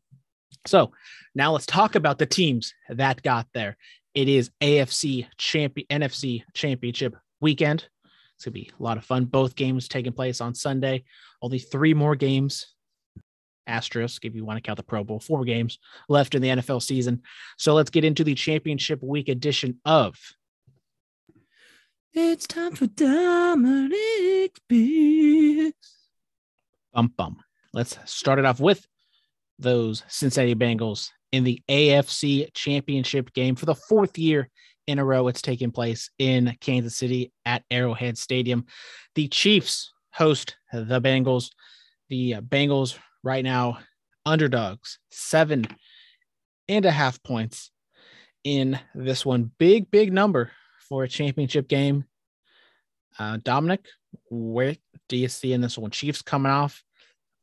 So now let's talk about the teams that got there. It is AFC champion NFC championship weekend. It's gonna be a lot of fun. Both games taking place on Sunday. Only three more games. Asterisk, if you want to count the Pro Bowl, four games left in the NFL season. So let's get into the championship week edition of It's time for Dominic Picks. Bum Bum. Let's start it off with those Cincinnati Bengals in the AFC championship game for the fourth year in a row. It's taking place in Kansas City at Arrowhead Stadium. The Chiefs host the Bengals. The uh, Bengals right now underdogs, seven and a half points in this one. Big, big number for a championship game. Uh, Dominic, where do you see in this one? Chiefs coming off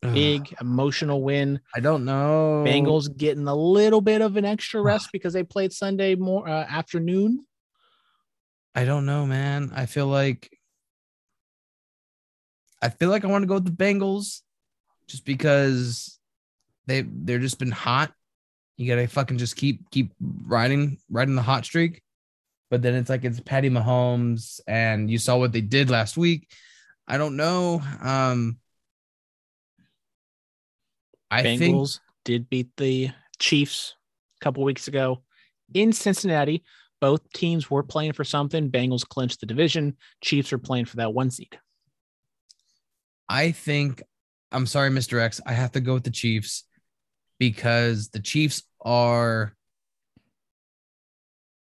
big emotional win. I don't know. Bengals getting a little bit of an extra rest because they played Sunday more uh, afternoon. I don't know, man. I feel like I feel like I want to go with the Bengals just because they they're just been hot. You gotta fucking just keep keep riding riding the hot streak. But then it's like it's Patty Mahomes, and you saw what they did last week. I don't know. Um I think Bengals did beat the Chiefs a couple weeks ago in Cincinnati. Both teams were playing for something. Bengals clinched the division. Chiefs are playing for that one seed. I think I'm sorry, Mr. X. I have to go with the Chiefs because the Chiefs are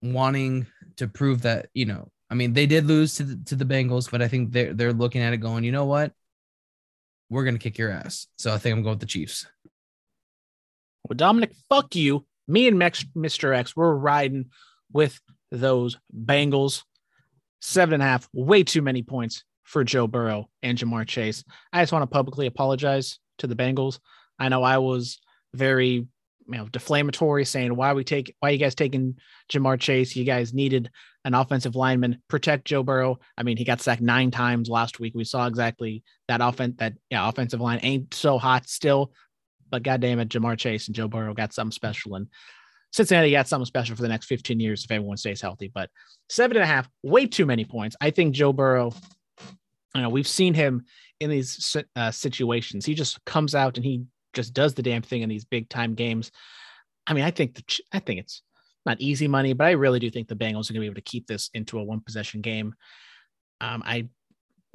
wanting to prove that, you know, I mean, they did lose to the, to the Bengals, but I think they're they're looking at it going, you know what? We're gonna kick your ass. So I think I'm going with the Chiefs. Well, Dominic, fuck you. Me and Mr. X, we're riding with those Bengals. Seven and a half, way too many points for Joe Burrow and Ja'Marr Chase. I just want to publicly apologize to the Bengals. I know I was very you know deflammatory saying why we take why you guys taking Ja'Marr Chase? You guys needed an offensive lineman protect Joe Burrow. I mean, he got sacked nine times last week. We saw exactly that offense that yeah, offensive line ain't so hot still, but goddamn it, Ja'Marr Chase and Joe Burrow got something special and Cincinnati got something special for the next 15 years if everyone stays healthy. But seven and a half, way too many points. I think Joe Burrow you know, we've seen him in these uh, situations. He just comes out and he just does the damn thing in these big time games. I mean, I think the, I think it's not easy money, but I really do think the Bengals are going to be able to keep this into a one possession game. Um, I,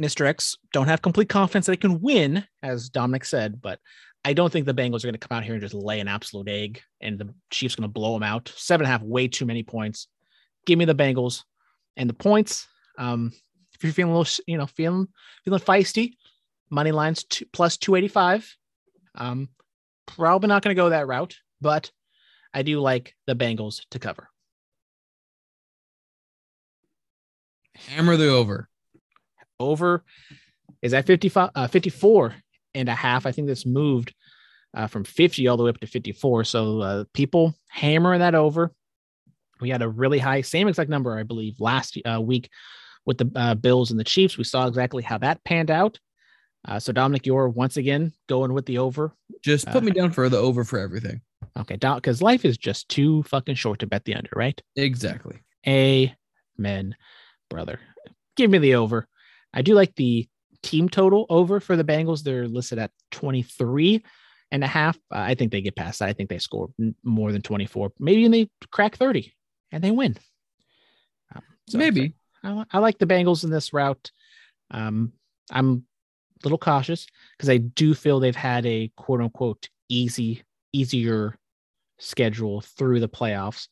Mr. X, don't have complete confidence that they can win, as Dominic said, but I don't think the Bengals are going to come out here and just lay an absolute egg and the Chiefs going to blow them out. Seven and a half, way too many points. Give me the Bengals and the points. Um, if you're feeling a little, you know, feeling feeling feisty, money lines two, plus 285. Um, probably not going to go that route, but I do like the Bengals to cover. Hammer the over. Over is at 55, uh, 54 and a half. I think this moved uh, from 50 all the way up to 54. So uh, people hammering that over. We had a really high, same exact number, I believe, last uh, week with the uh, Bills and the Chiefs. We saw exactly how that panned out. Uh, so Dominic, you're once again going with the over. Just put me down for the over for everything. Okay, doc because life is just too fucking short to bet the under, right? Exactly. Amen, brother. Give me the over. I do like the team total over for the Bengals. They're listed at 23 and a half. Uh, I think they get past that. I think they score more than 24. Maybe they crack 30 and they win. Um, so Maybe. I, I, like the Bengals in this route. Um, I'm a little cautious because I do feel they've had a quote unquote easy, easier schedule through the playoffs.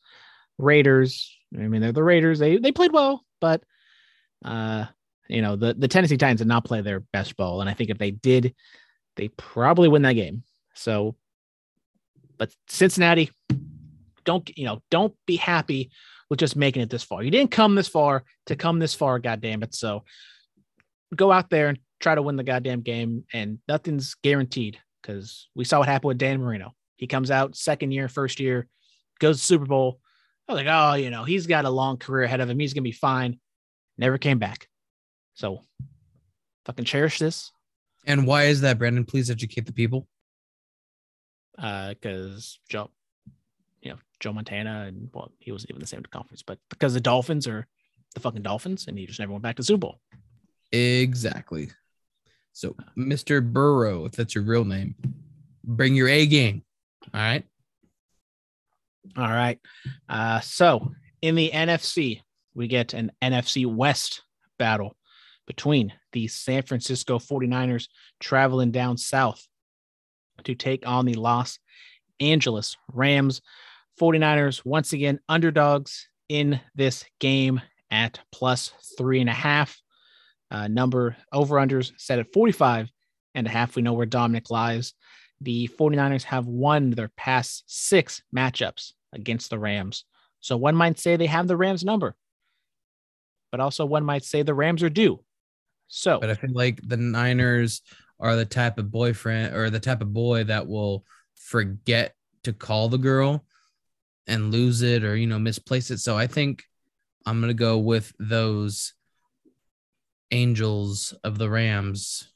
Raiders, I mean, they're the Raiders. They they played well, but uh, you know, the, the Tennessee Titans did not play their best ball. And I think if they did, they probably win that game. So, but Cincinnati, don't, you know, don't be happy with just making it this far. You didn't come this far to come this far, goddamn it. So go out there and try to win the goddamn game, and nothing's guaranteed because we saw what happened with Dan Marino. He comes out second year, first year, goes to Super Bowl. I was like, oh, you know, he's got a long career ahead of him. He's gonna be fine. Never came back. So fucking cherish this. And why is that, Brandon? Please educate the people. Uh, because Joe, you know, Joe Montana and well, he wasn't even the same conference, but because the Dolphins are the fucking Dolphins and he just never went back to Super Bowl. Exactly. So, Mr. Burrow, if that's your real name, bring your A game. All right. All right. Uh, so in the NFC, we get an NFC West battle between the San Francisco 49ers traveling down south to take on the Los Angeles Rams. 49ers, once again, underdogs in this game at plus three and a half. Uh, number over unders set at 45 and a half. We know where Dominic lies. The 49ers have won their past six matchups against the Rams. So one might say they have the Rams number, but also one might say the Rams are due. So, But I feel like the Niners are the type of boyfriend or the type of boy that will forget to call the girl and lose it or, you know, misplace it. So I think I'm going to go with those angels of the Rams.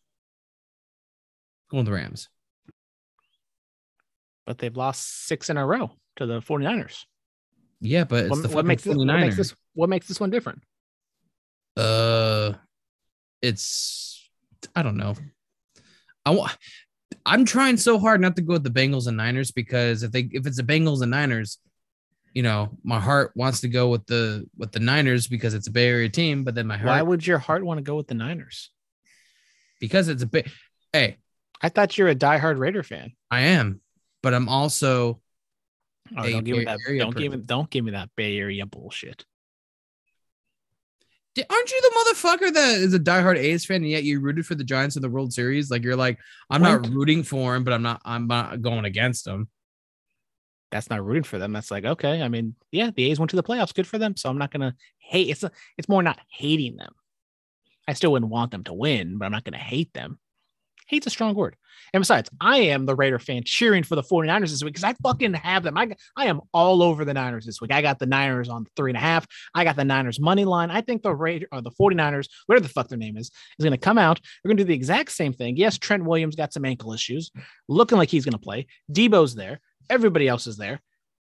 Go with the Rams. but they've lost six in a row to the 49ers. Yeah, but it's What, what makes this, what makes this what makes this one different? Uh, it's I don't know. I want. I'm trying so hard not to go with the Bengals and Niners because if they if it's the Bengals and Niners, you know, my heart wants to go with the with the Niners because it's a Bay Area team, but then my heart Why would your heart want to go with the Niners? because it's a Bay. Hey, I thought you're a diehard Raider fan. I am, but I'm also Oh, don't give me that. Area Don't give me. Don't give me that Bay Area bullshit. Aren't you the motherfucker that is a diehard A's fan and yet you rooted for the Giants in the World Series? Like you're like, I'm not rooting for him, but I'm not I'm not going against him. That's not rooting for them. That's like okay. I mean, yeah, the A's went to the playoffs. Good for them. So I'm not gonna hate. It's It's more not hating them. I still wouldn't want them to win, but I'm not gonna hate them. Hate's a strong word. And besides, I am the Raider fan cheering for the 49ers this week because I fucking have them. I, I am all over the Niners this week. I got the Niners on three and a half. I got the Niners money line. I think the Raider or the 49ers, whatever the fuck their name is, is going to come out. They're going to do the exact same thing. Yes, Trent Williams got some ankle issues, looking like he's going to play. Debo's there. Everybody else is there.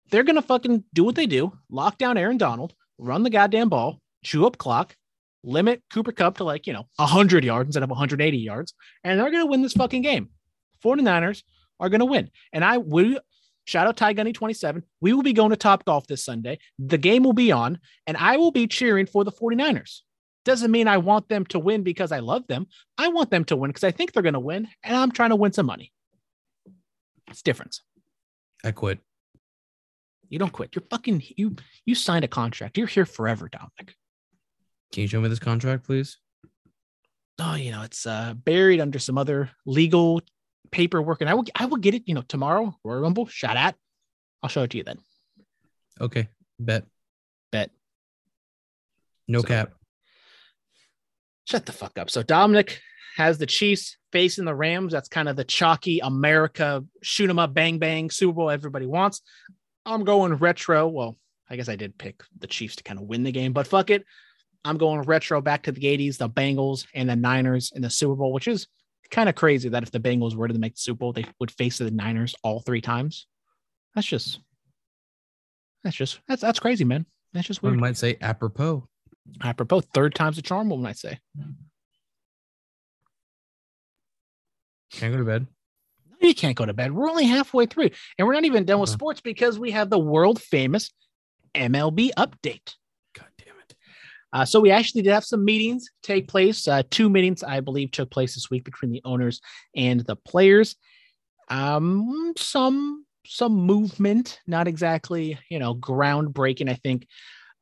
They're going to fucking do what they do lock down Aaron Donald, run the goddamn ball, chew up clock, limit Cooper Kupp to like, you know, 100 yards instead of 180 yards, and they're going to win this fucking game. 49ers are going to win. And I will shout out Ty Gunny 27. We will be going to Top Golf this Sunday. The game will be on, and I will be cheering for the 49ers. Doesn't mean I want them to win because I love them. I want them to win because I think they're going to win, and I'm trying to win some money. It's difference. I quit. You don't quit. You're fucking you. You signed a contract. You're here forever, Dominic. Can you show me this contract, please? oh, you know, it's uh, buried under some other legal paperwork, and I will I will get it, you know, tomorrow. Royal Rumble, shot at. I'll show it to you then. Okay, bet. Bet. No So- cap. Shut the fuck up. So Dominic has the Chiefs facing the Rams. That's kind of the chalky America shoot 'em up, bang bang Super Bowl everybody wants. I'm going retro. Well, I guess I did pick the Chiefs to kind of win the game, but fuck it. I'm going retro back to the 80s, the Bengals and the Niners in the Super Bowl, which is kind of crazy that if the Bengals were to make the Super Bowl, they would face the Niners all three times. That's just that's just that's that's crazy, man. That's just One weird. might say apropos. Apropos, third time's a charm, one might say. Can't go to bed. No, you can't go to bed. We're only halfway through, and we're not even done with Uh. sports because we have the world famous MLB update. God damn it. Uh, so we actually did have some meetings take place. Uh, two meetings, I believe, took place this week between the owners and the players. Um, some some movement, not exactly you know groundbreaking. I think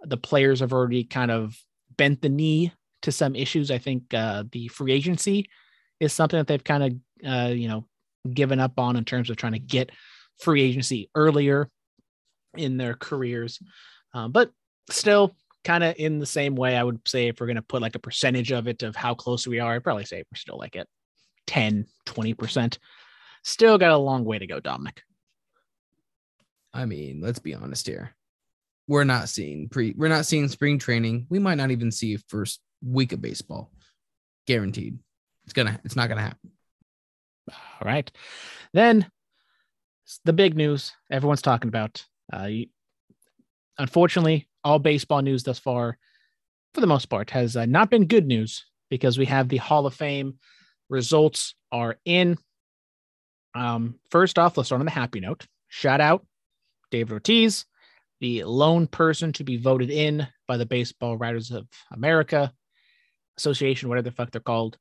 the players have already kind of bent the knee to some issues. I think uh, the free agency is something that they've kind of uh, you know given up on in terms of trying to get free agency earlier in their careers. Um, but still kind of in the same way. I would say if we're going to put like a percentage of it of how close we are, I'd probably say we're still like at 10, 20%. Still got a long way to go, Dominic. I mean, let's be honest here. We're not seeing pre we're not seeing spring training. We might not even see first week of baseball. Guaranteed. It's gonna it's not gonna happen. All right. Then the big news everyone's talking about. Uh, unfortunately, all baseball news thus far, for the most part, has uh, not been good news because we have the Hall of Fame results are in. Um, first off, let's start on the happy note. Shout out David Ortiz, the lone person to be voted in by the Baseball Writers of America Association, whatever the fuck they're called.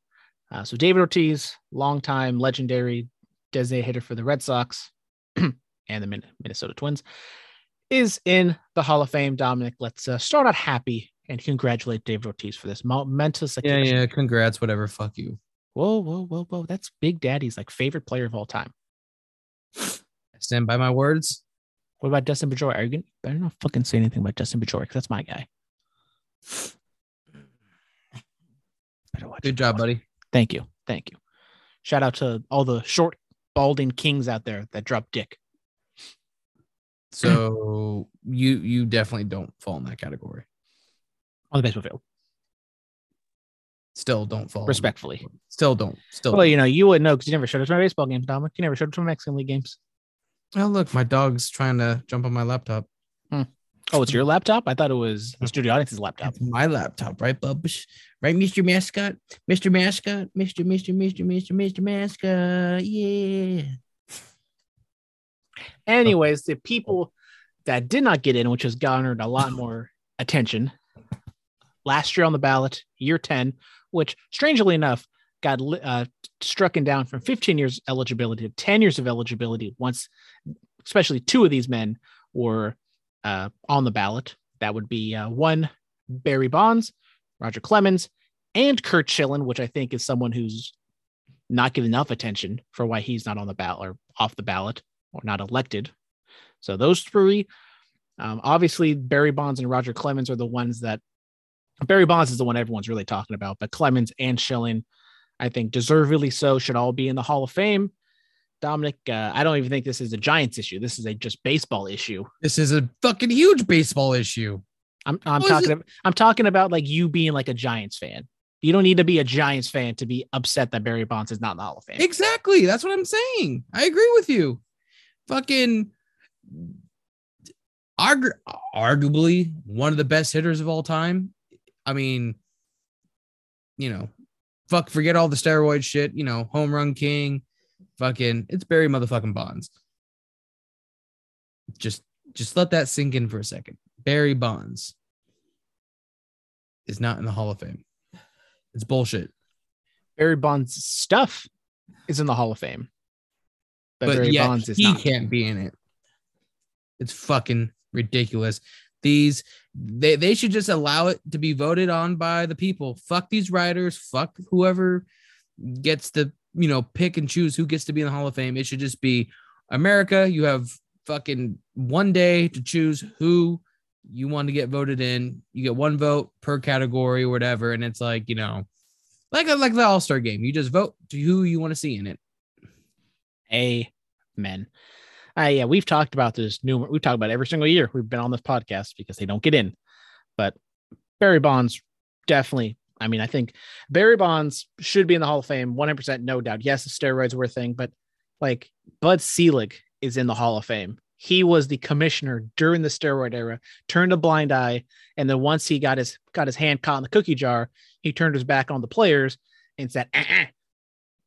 Uh, so David Ortiz, longtime legendary designated hitter for the Red Sox and the Minnesota Twins, is in the Hall of Fame. Dominic, let's uh, start out happy and congratulate David Ortiz for this momentous. Yeah, yeah. Congrats, whatever. Fuck you. Whoa, whoa, whoa, whoa. That's Big Daddy's like favorite player of all time. I stand by my words. What about Dustin Pedroia? Are you gonna better not fucking say anything about Dustin Pedroia because that's my guy. Good job, buddy. Thank you. Thank you. Shout out to all the short, balding kings out there that drop dick. So you you definitely don't fall in that category. On the baseball field. Still don't fall. Respectfully. Still don't. Still. Well, don't. you know, you wouldn't know because you never showed up to my baseball games, Dominic. You never showed up to my Mexican League games. Oh, look, my dog's trying to jump on my laptop. Hmm. Oh, it's your laptop? I thought it was the studio audience's laptop. It's my laptop, right, Bubs? Right, Mr. Mascot? Mr. Mascot? Mr. Mr. Mr. Mr. Mr. Mascot. Yeah. Anyways, the people that did not get in, which has garnered a lot more attention, last year on the ballot, year 10, which strangely enough got uh, struck and down from 15 years eligibility to 10 years of eligibility once, especially two of these men were uh, on the ballot. That would be uh, one Barry Bonds, Roger Clemens, and Curt Schilling, which I think is someone who's not getting enough attention for why he's not on the ballot or off the ballot or not elected. So those three, um, obviously Barry Bonds and Roger Clemens are the ones that Barry Bonds is the one everyone's really talking about, but Clemens and Schilling, I think deservedly so, should all be in the Hall of Fame. Dominic, uh, I don't even think this is a Giants issue. This is a just baseball issue. This is a fucking huge baseball issue. I'm I'm talking about, I'm talking about like you being like a Giants fan. You don't need to be a Giants fan to be upset that Barry Bonds is not in the Hall of Fame. Exactly. That's what I'm saying. I agree with you. Fucking argu- arguably one of the best hitters of all time. I mean, you know, fuck, forget all the steroid shit, you know, home run king, fucking, it's Barry motherfucking Bonds. Just, just let that sink in for a second. Barry Bonds is not in the Hall of Fame. It's bullshit. Barry Bonds stuff is in the Hall of Fame, but, but Barry Bonds is he not. can't be in it. It's fucking ridiculous. These they they should just allow it to be voted on by the people. Fuck these writers. Fuck whoever gets to you know pick and choose who gets to be in the Hall of Fame. It should just be America. You have fucking one day to choose who you want to get voted in. You get one vote per category or whatever, and it's like you know, like like the All Star game. You just vote to who you want to see in it. Amen. Uh, yeah, we've talked about this numerous. We've talked about every single year we've been on this podcast because they don't get in. But Barry Bonds definitely. I mean, I think Barry Bonds should be in the Hall of Fame, 100%, no doubt. Yes, the steroids were a thing, but like Bud Selig is in the Hall of Fame. He was the commissioner during the steroid era, turned a blind eye, and then once he got his got his hand caught in the cookie jar, he turned his back on the players and said, uh-uh,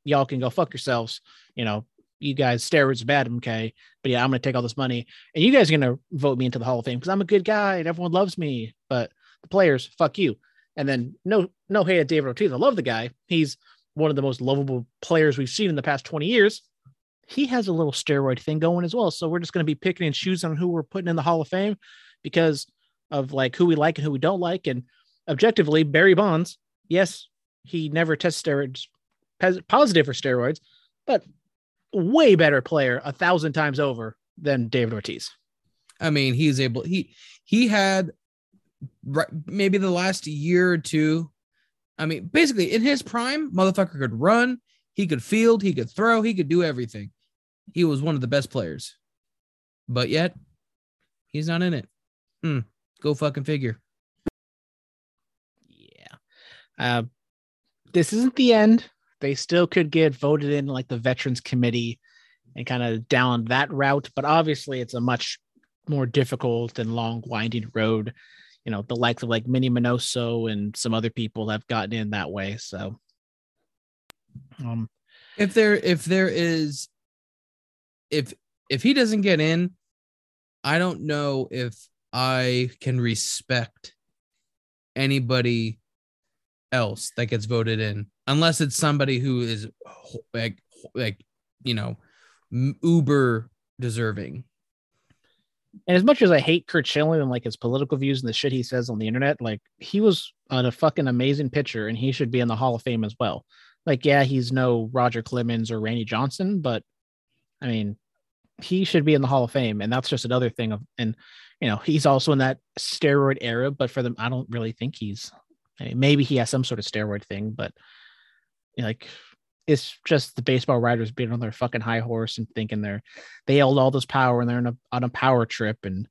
"Y'all can go fuck yourselves." You know, you guys steroids bad, okay? But yeah, I'm gonna take all this money, and you guys are gonna vote me into the Hall of Fame because I'm a good guy and everyone loves me. But the players, fuck you. And then no, no hey at David Ortiz. I love the guy. He's one of the most lovable players we've seen in the past 20 years. He has a little steroid thing going as well. So we're just gonna be picking and choosing on who we're putting in the Hall of Fame because of like who we like and who we don't like. And objectively, Barry Bonds, yes, he never tested steroids positive for steroids, but way better player a thousand times over than David Ortiz. I mean, he's able he he had maybe the last year or two. I mean, basically in his prime, motherfucker could run, he could field, he could throw, he could do everything. He was one of the best players. But yet, he's not in it. Hmm. Go fucking figure. Yeah. Uh, this isn't the end. They still could get voted in like the Veterans Committee and kind of down that route, but obviously it's a much more difficult and long winding road. You know, the likes of like Minnie Minoso and some other people have gotten in that way. So, um, If there if there is if if he doesn't get in, I don't know if I can respect anybody else that gets voted in unless it's somebody who is like like you know uber deserving and as much as I hate Curt Schilling and like his political views and the shit he says on the internet, like he was on a fucking amazing pitcher and he should be in the Hall of Fame as well. Like, yeah, he's no Roger Clemens or Randy Johnson, but I mean, he should be in the Hall of Fame. And that's just another thing of, and you know, he's also in that steroid era, but for them, I don't really think he's I mean, maybe he has some sort of steroid thing, but you know, like it's just the baseball writers being on their fucking high horse and thinking they're they held all this power and they're a, on a power trip. And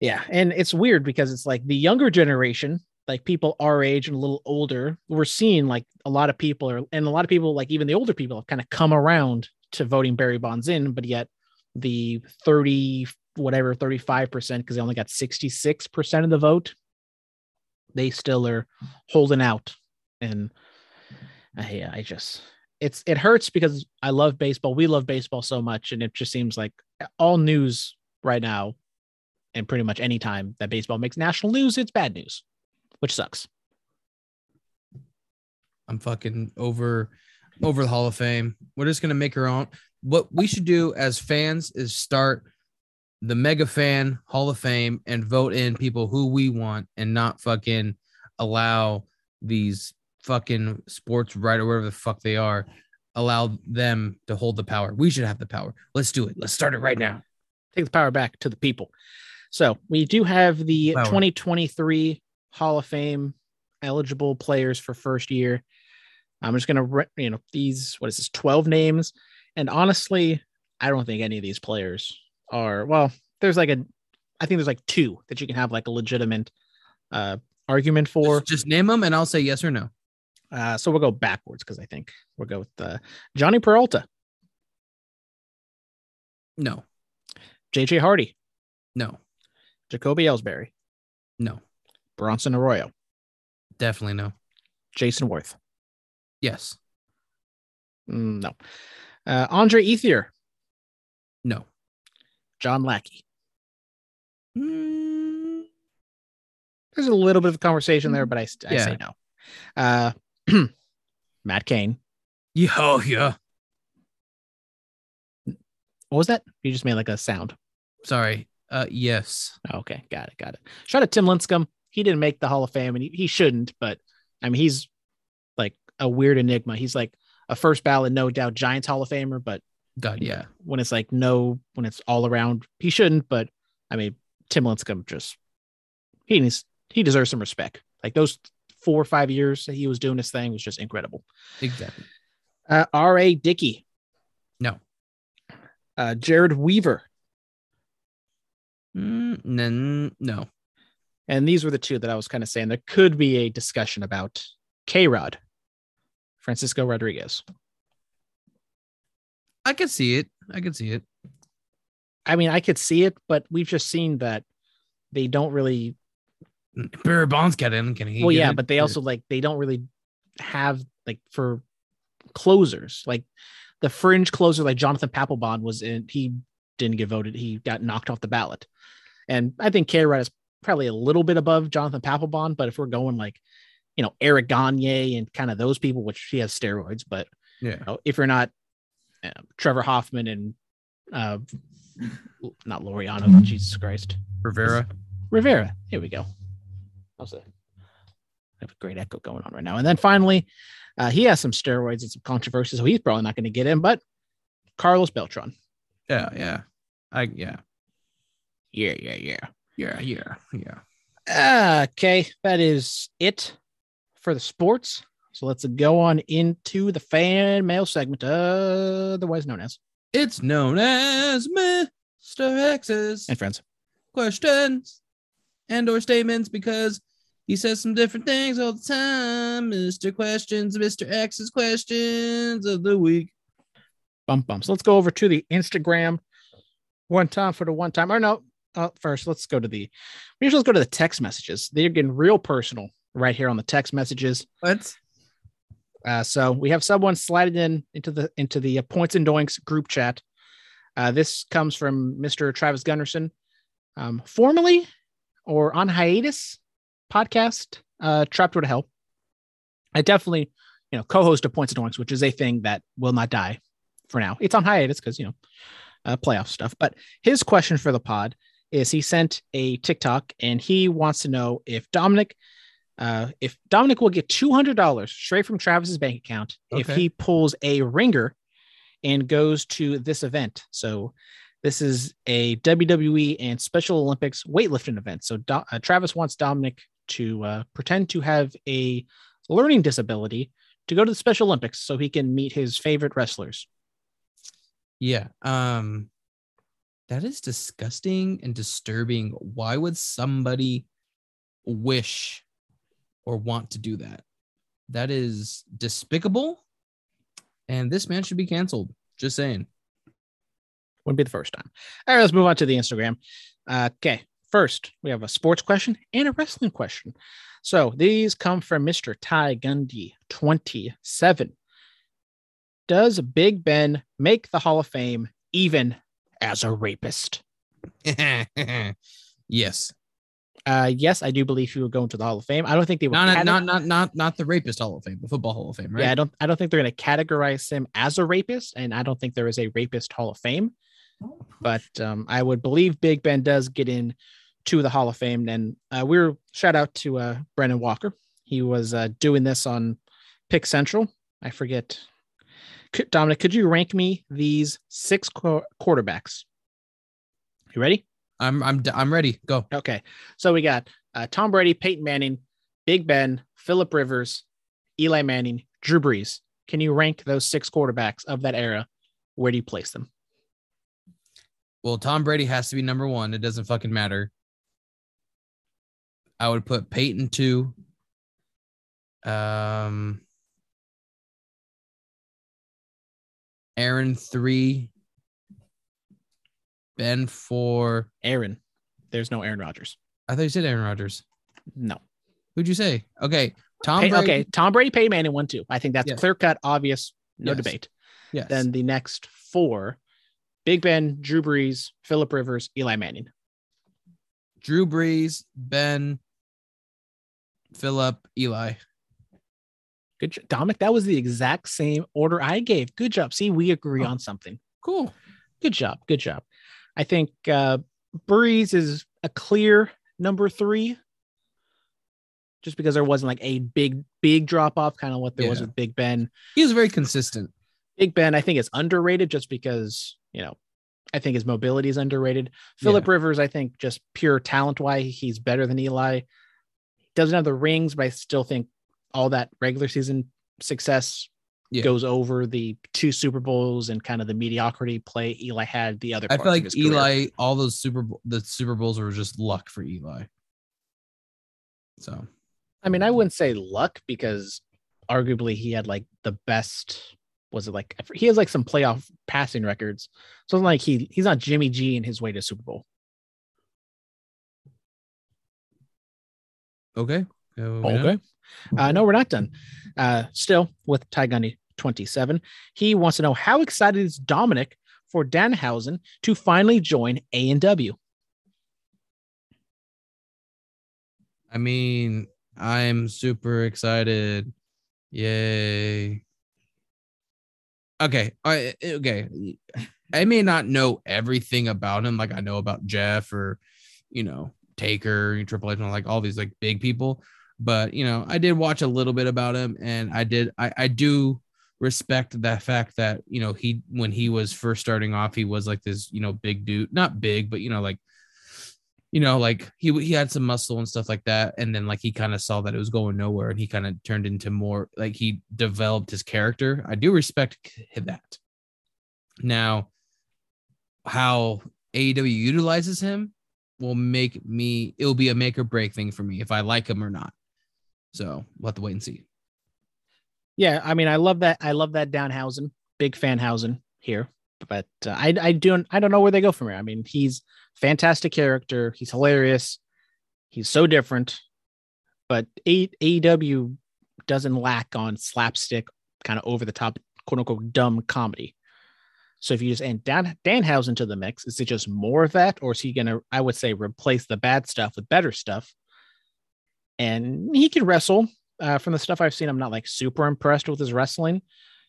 yeah and it's weird because it's like the younger generation like people our age and a little older we're seeing like a lot of people are and a lot of people like even the older people have kind of come around to voting barry bonds in but yet the 30 whatever 35% because they only got 66% of the vote they still are holding out. And Uh, I, I just it's it hurts because I love baseball. We love baseball so much, and it just seems like all news right now, and pretty much any time that baseball makes national news, it's bad news, which sucks. i'm fucking over over the hall of fame we're just gonna make our own what we should do as fans is start the mega fan hall of fame and vote in people who we want and not fucking allow these fucking sports right or whatever the fuck they are allow them to hold the power we should have the power let's do it let's start it right now Take the power back to the people. So we do have the Power. 2023 Hall of Fame eligible players for first year. I'm just gonna you know these what is this 12 names, and honestly, I don't think any of these players are well. There's like a, I think there's like two that you can have like a legitimate uh argument for. just, just name them and i'll say yes or no Uh, so we'll go backwards because I think we'll go with uh, Jhonny Peralta, no. JJ Hardy, no. Jacoby Ellsbury, no. Bronson Arroyo, definitely no. Jayson Werth. yes. Mm, no. Uh, Andre Ethier, no. John Lackey. Mm, There's a little bit of conversation there, but I, I say no. Uh, Matt Cain. yeah oh, yeah What was that? You just made like a sound. sorry uh yes Okay, got it, got it. Shout out Tim Lincecum. He didn't make the Hall of Fame, and he, he shouldn't. But I mean, he's like a weird enigma. He's like a first ballot, no doubt, Giants Hall of Famer. But god you know, yeah when it's like no, when it's all around, he shouldn't. But I mean, Tim Lincecum just he needs he deserves some respect. Like those four or five years that he was doing this thing was just incredible. exactly Uh, R.A. Dickey, no uh, Jered Weaver, mm, n- no and these were the two that I was kind of saying there could be a discussion about. K. Rod, Francisco Rodriguez. i could see it i could see it I mean, I could see it, but we've just seen that they don't really. Barry bonds got in can he well, yeah, in? but they also like they don't really have like for closers like the fringe closer like Jonathan Papelbon was in. He didn't get voted. He got knocked off the ballot, and I think. Rod is probably a little bit above Jonathan Papelbon. But if we're going like, you know, Eric Gagne and kind of those people, which he has steroids, but yeah you know, if you're not uh, Trevor Hoffman and uh, not Loriano, Jesus Christ, rivera Rivera. Here we go. How's that? I have a great echo going on right now. And then finally, uh, he has some steroids and some controversy, so he's probably not going to get in. But Carlos Beltran, yeah yeah i yeah yeah, yeah, yeah. yeah yeah yeah Ah, okay, that is it for the sports. So let's go on into the fan mail segment, otherwise known as It's known as Mr. X's and friends. questions and or statements because he says some different things all the time. Mr. Questions, Mr. X's questions of the week. Bum bum. So let's go over to the Instagram one time for the one time. Or no, uh, first let's go to the. We usually let's go to the text messages. They're getting real personal right here on the text messages. What? Uh, so we have someone slided in into the into the uh, points and doinks group chat. Uh, this comes from Mr. Travis Gunnerson, um, formerly or on hiatus podcast, uh, Trapped to Hell. I definitely, you know, co-host of Points and Doinks, which is a thing that will not die for now. It's on hiatus because you know, uh, playoff stuff. But his question for the pod is: he sent a TikTok and he wants to know if Dominic uh, if Dominic will get two hundred dollars straight from Travis's bank account if he pulls a ringer and goes to this event. So this is a WWE and Special Olympics weightlifting event. So Do- uh, Travis wants Dominic to uh, pretend to have a learning disability to go to the Special Olympics so he can meet his favorite wrestlers. Yeah. Um that is disgusting and disturbing. Why would somebody wish or want to do that? That is despicable. And this man should be canceled. Just saying. Wouldn't be the first time. All right, let's move on to the Instagram. Uh, okay, first we have a sports question and a wrestling question. So these come from Mr. Ty Gundy, 27. Does Big Ben make the Hall of Fame even as a rapist? yes. Uh, yes, I do believe he would go into the Hall of Fame. I don't think they would. Not, cate- not not not not the rapist hall of fame, the football hall of fame, right? Yeah, I don't. I don't think they're going to categorize him as a rapist, and I don't think there is a rapist Hall of Fame. But um, I would believe Big Ben does get in to the Hall of Fame. And uh, we are shout out to uh, Brendan Walker. He was uh, doing this on Pick Central. I forget. Could, Dominic, could you rank me these six qu- quarterbacks? You ready? I'm I'm I'm ready. Go. Okay. So we got uh, Tom Brady, Peyton Manning, Big Ben, Philip Rivers, Eli Manning, Drew Brees. Can you rank those six quarterbacks of that era? Where do you place them? Well, Tom Brady has to be number one. It doesn't fucking matter. I would put Peyton two. Um, Aaron three. Ben four. Aaron. There's no Aaron Rodgers. I thought you said Aaron Rodgers. No. Who'd you say? Okay, Tom Pey- Brady. okay. Tom Brady, Peyton Manning, one, two. I think that's Yes. clear cut, obvious, no Yes. debate. Yes. Then the next four Big Ben, Drew Brees, Philip Rivers, Eli Manning. Drew Brees, Ben, Philip, Eli. Good job. Dominic, that was the exact same order I gave. Good job. See, we agree Oh. on something. Cool. Good job. Good job. I think uh Brees is a clear number three. Just because there wasn't like a big, big drop off, kind of what there was with Big Ben. He was very consistent. Big Ben, I think, is underrated just because, you know, I think his mobility is underrated. Philip Rivers, I think, just pure talent wise, he's better than Eli. Doesn't have the rings, but I still think all that regular season success Yeah. goes over the two Super Bowls and kind of the mediocrity play Eli had the other. I feel like his career. Eli, all those Super Bowl, the Super Bowls were just luck for Eli. So I mean, I wouldn't say luck because arguably he had like the best. Was it like he has like some playoff passing records? So it's like he he's not Jimmy G in his way to Super Bowl. Okay, Uh, we done? Uh, no, we're not done. Uh, still with Ty Gundy, 27. He wants to know how excited is Dominic for Danhausen to finally join AEW. I mean, I'm super excited. Yay. Okay. I okay. I may not know everything about him like I know about Jeff or you know, Taker, Triple H, and like all these like big people. But you know, I did watch a little bit about him and I did I, I do respect the fact that you know he when he was first starting off, he was like this, you know, big dude, not big, but you know, like you know, like he he had some muscle and stuff like that, and then like he kind of saw that it was going nowhere, and he kind of turned into more like he developed his character. I do respect that. Now, how AEW utilizes him will make me it'll be a make or break thing for me if I like him or not. So we'll have to wait and see. Yeah, I mean, I love that. I love that Danhausen. Big fan Hausen here, but uh, I I don't I don't know where they go from here. I mean, he's fantastic character. He's hilarious. He's so different, but A- AEW doesn't lack on slapstick, kind of over the top, quote unquote, dumb comedy. So if you just add Dan Danhausen to the mix, is it just more of that, or is he gonna? I would say replace the bad stuff with better stuff. And he can wrestle. Uh, from the stuff I've seen, I'm not like super impressed with his wrestling.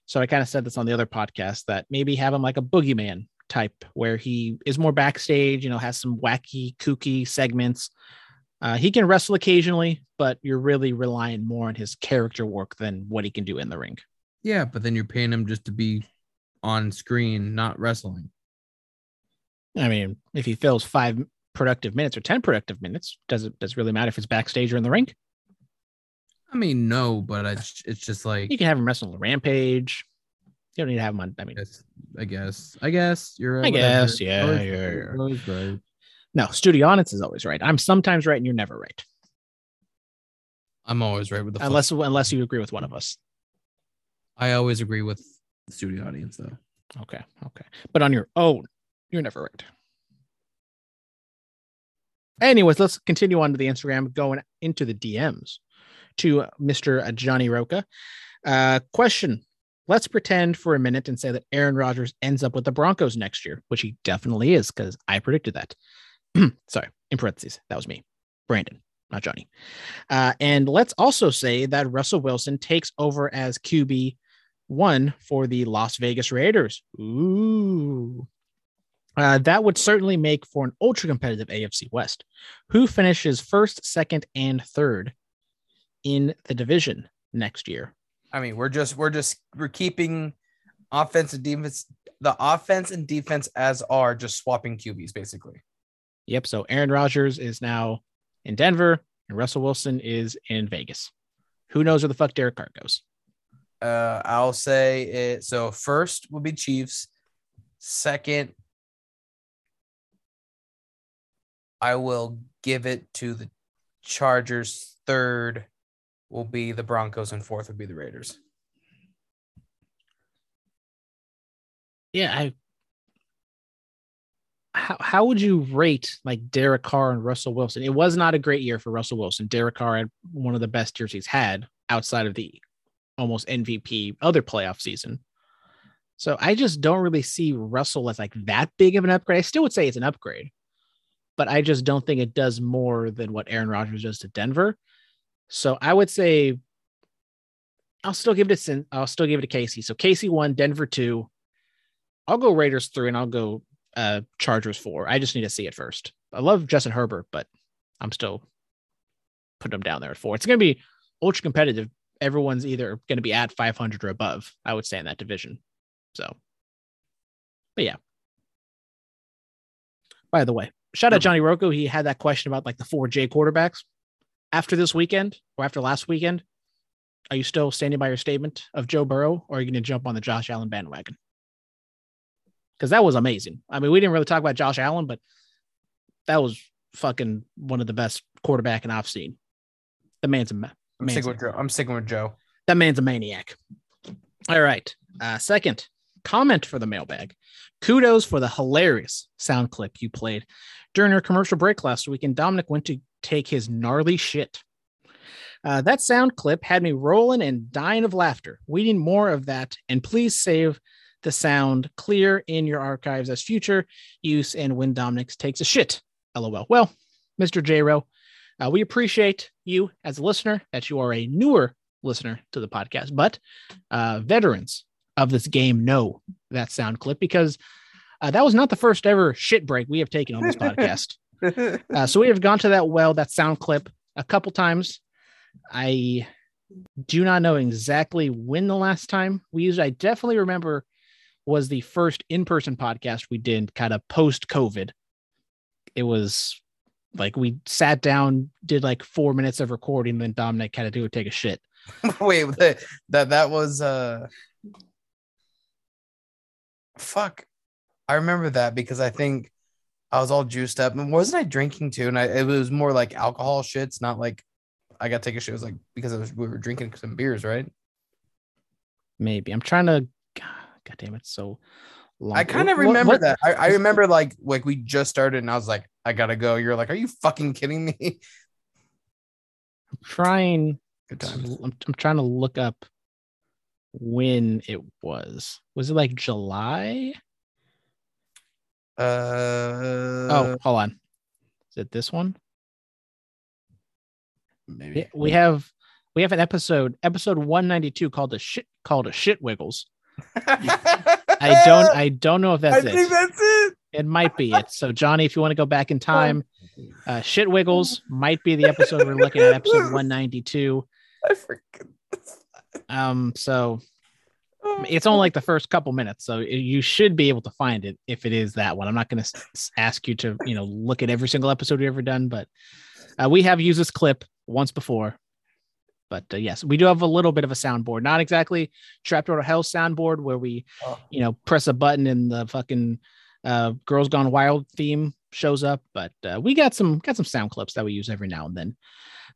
So I kind of said this on the other podcast that maybe have him like a boogeyman type, where he is more backstage. You know, has some wacky, kooky segments. Uh, he can wrestle occasionally, but you're really relying more on his character work than what he can do in the ring. Yeah, but then you're paying him just to be on screen, not wrestling. I mean, if he fills five productive minutes or 10 productive minutes, does it does it really matter if it's backstage or in the ring? I mean, no, but it's it's just like You can have him wrestle on the rampage. You don't need to have him on. I mean, I guess, I guess, you're. I whatever. guess, yeah, Always- yeah, yeah. always right. no, Studio Audience is always right. I'm sometimes right and you're never right. I'm always right with the. Unless unless you agree with one of us. I always agree with the studio audience, though. Okay. Okay. But on your own, you're never right. Anyways, let's continue on to the Instagram, going into the DMs to Mr. Johnny Roca. Uh, question Let's pretend for a minute and say that Aaron Rodgers ends up with the Broncos next year, which he definitely is because I predicted that. Sorry, in parentheses, that was me, Brandon, not Johnny. Uh, and let's also say that Russell Wilson takes over as QB one for the Las Vegas Raiders. Ooh. Uh, that would certainly make for an ultra competitive AFC West. Who finishes first, second, and third in the division next year? I mean, we're just we're just we're keeping offense and defense the offense and defense as are just swapping QBs basically. Yep. So Aaron Rodgers is now in Denver and Russell Wilson is in Vegas. Who knows where the fuck Derek Carr goes? Uh I'll say it so first will be Chiefs. Second I will give it to the Chargers. Third will be the Broncos and fourth will be the Raiders. Yeah, I how how would you rate like Derek Carr and Russell Wilson? It was not a great year for Russell Wilson. Derek Carr had one of the best years he's had outside of the almost MVP other playoff season. So I just don't really see Russell as like that big of an upgrade. I still would say it's an upgrade, but I just don't think it does more than what Aaron Rodgers does to Denver. So I would say I'll still give it to Sin- I'll still give it to KC. So KC one, Denver two. I'll go Raiders three, and I'll go uh Chargers four. I just need to see it first. I love Justin Herbert, but I'm still putting him down there at four. It's gonna be ultra competitive. Everyone's either gonna be at 500 or above. I would say in that division. So, but yeah. By the way, shout out Johnny Rocco. He had that question about like the four J quarterbacks after this weekend or after last weekend. Are you still standing by your statement of Joe Burrow, or are you going to jump on the Josh Allen bandwagon? Because that was amazing. I mean, we didn't really talk about Josh Allen, but that was fucking one of the best quarterback and I've seen. The man's a I'm sticking with Joe. I'm sticking with Joe. that man's a maniac. All right. Uh, second comment for the mailbag. Kudos for the hilarious sound clip you played during our commercial break last week, and Dominic went to take his gnarly shit. Uh, that sound clip had me rolling and dying of laughter. We need more of that, and please save the sound clear in your archives as future use and when Dominic takes a shit. LOL. Well, Mr. J uh, we appreciate you as a listener, that you are a newer listener to the podcast, but uh, veterans of this game know that sound clip because uh, that was not the first ever shit break we have taken on this podcast. Uh, so we have gone to that well, that sound clip a couple times. I do not know exactly when the last time we used. it. I definitely remember was the first in-person podcast we did, kind of post-COVID. It was like we sat down, did like four minutes of recording, then Dominic had to do take a shit. Wait, that that that was uh fuck. I remember that because I think I was all juiced up and wasn't I drinking too? And I it was more like alcohol shits, not like I got to take a shit. It was like because I was, we were drinking some beers, right? Maybe I'm trying to. God damn it! So long. I kind of What- remember what- that. I, I remember like like we just started and I was like, I gotta go. You're like, are you fucking kidding me? I'm trying. Good to- I'm, I'm trying to look up when it was. Was it like July? Uh oh, hold on. Is it this one? maybe. We have we have an episode episode 192 called the shit called a shit wiggles. I don't I don't know if I that's think it. that's it. Might be it. So Johnny, if you want to go back in time, uh, shit wiggles might be the episode we're looking at, episode 192. I forget. Um, so it's only like the first couple minutes, so you should be able to find it if it is that one. I'm not going to ask you to, you know, look at every single episode we've ever done, but uh, we have used this clip once before. But uh, yes, we do have a little bit of a soundboard, not exactly Trapped Out Hell soundboard where we, Oh. you know, press a button and the fucking uh, Girls Gone Wild theme shows up. But uh, we got some got some sound clips that we use every now and then.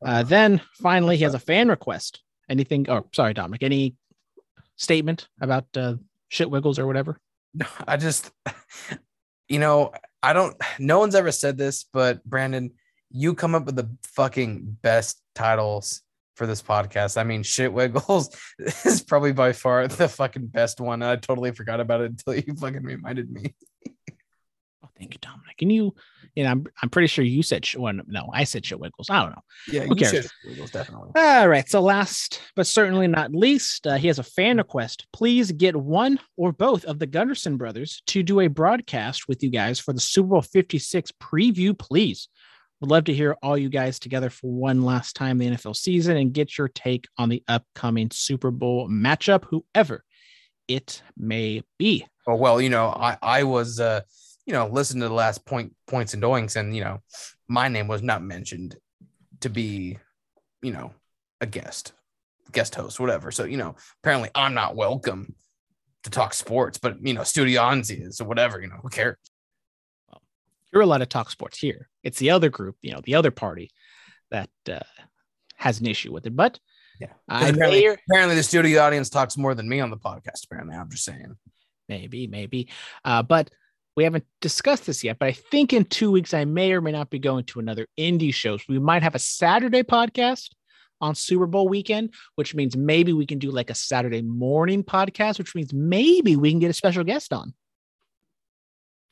Uh, then finally, he has a fan request. Anything? Oh, sorry, Dominic. Any statement about uh, shit wiggles or whatever? No, I just, you know, I don't. No one's ever said this, but Brandon, you come up with the fucking best titles for this podcast. I mean, shit wiggles is probably by far the fucking best one. I totally forgot about it until you fucking reminded me. Thank you, Dominic. And you, you know, I'm I'm pretty sure you said. Well, no, I said shit wiggles. I don't know. Yeah, Who cares? said wiggles definitely. All right. So last but certainly not least, uh, he has a fan request. Please get one or both of the Gunderson brothers to do a broadcast with you guys for the Super Bowl 56 preview, please. Would love to hear all you guys together for one last time the NFL season and get your take on the upcoming Super Bowl matchup, whoever it may be. Oh well, you know, I I was uh, you know, listening to the last point points and doings, and you know, my name was not mentioned to be, you know, a guest, guest host, whatever. So you know, apparently I'm not welcome to talk sports, but you know, Studianzi is or whatever. You know, who cares? You're allowed to talk sports here. It's the other group, you know, the other party that uh, has an issue with it. But Yeah. Apparently, apparently the studio audience talks more than me on the podcast. Apparently, I'm just saying. maybe, maybe. Uh, but we haven't discussed this yet. But I think in two weeks, I may or may not be going to another indie shows. We might have a Saturday podcast on Super Bowl weekend, which means maybe we can do like a Saturday morning podcast, which means maybe we can get a special guest on.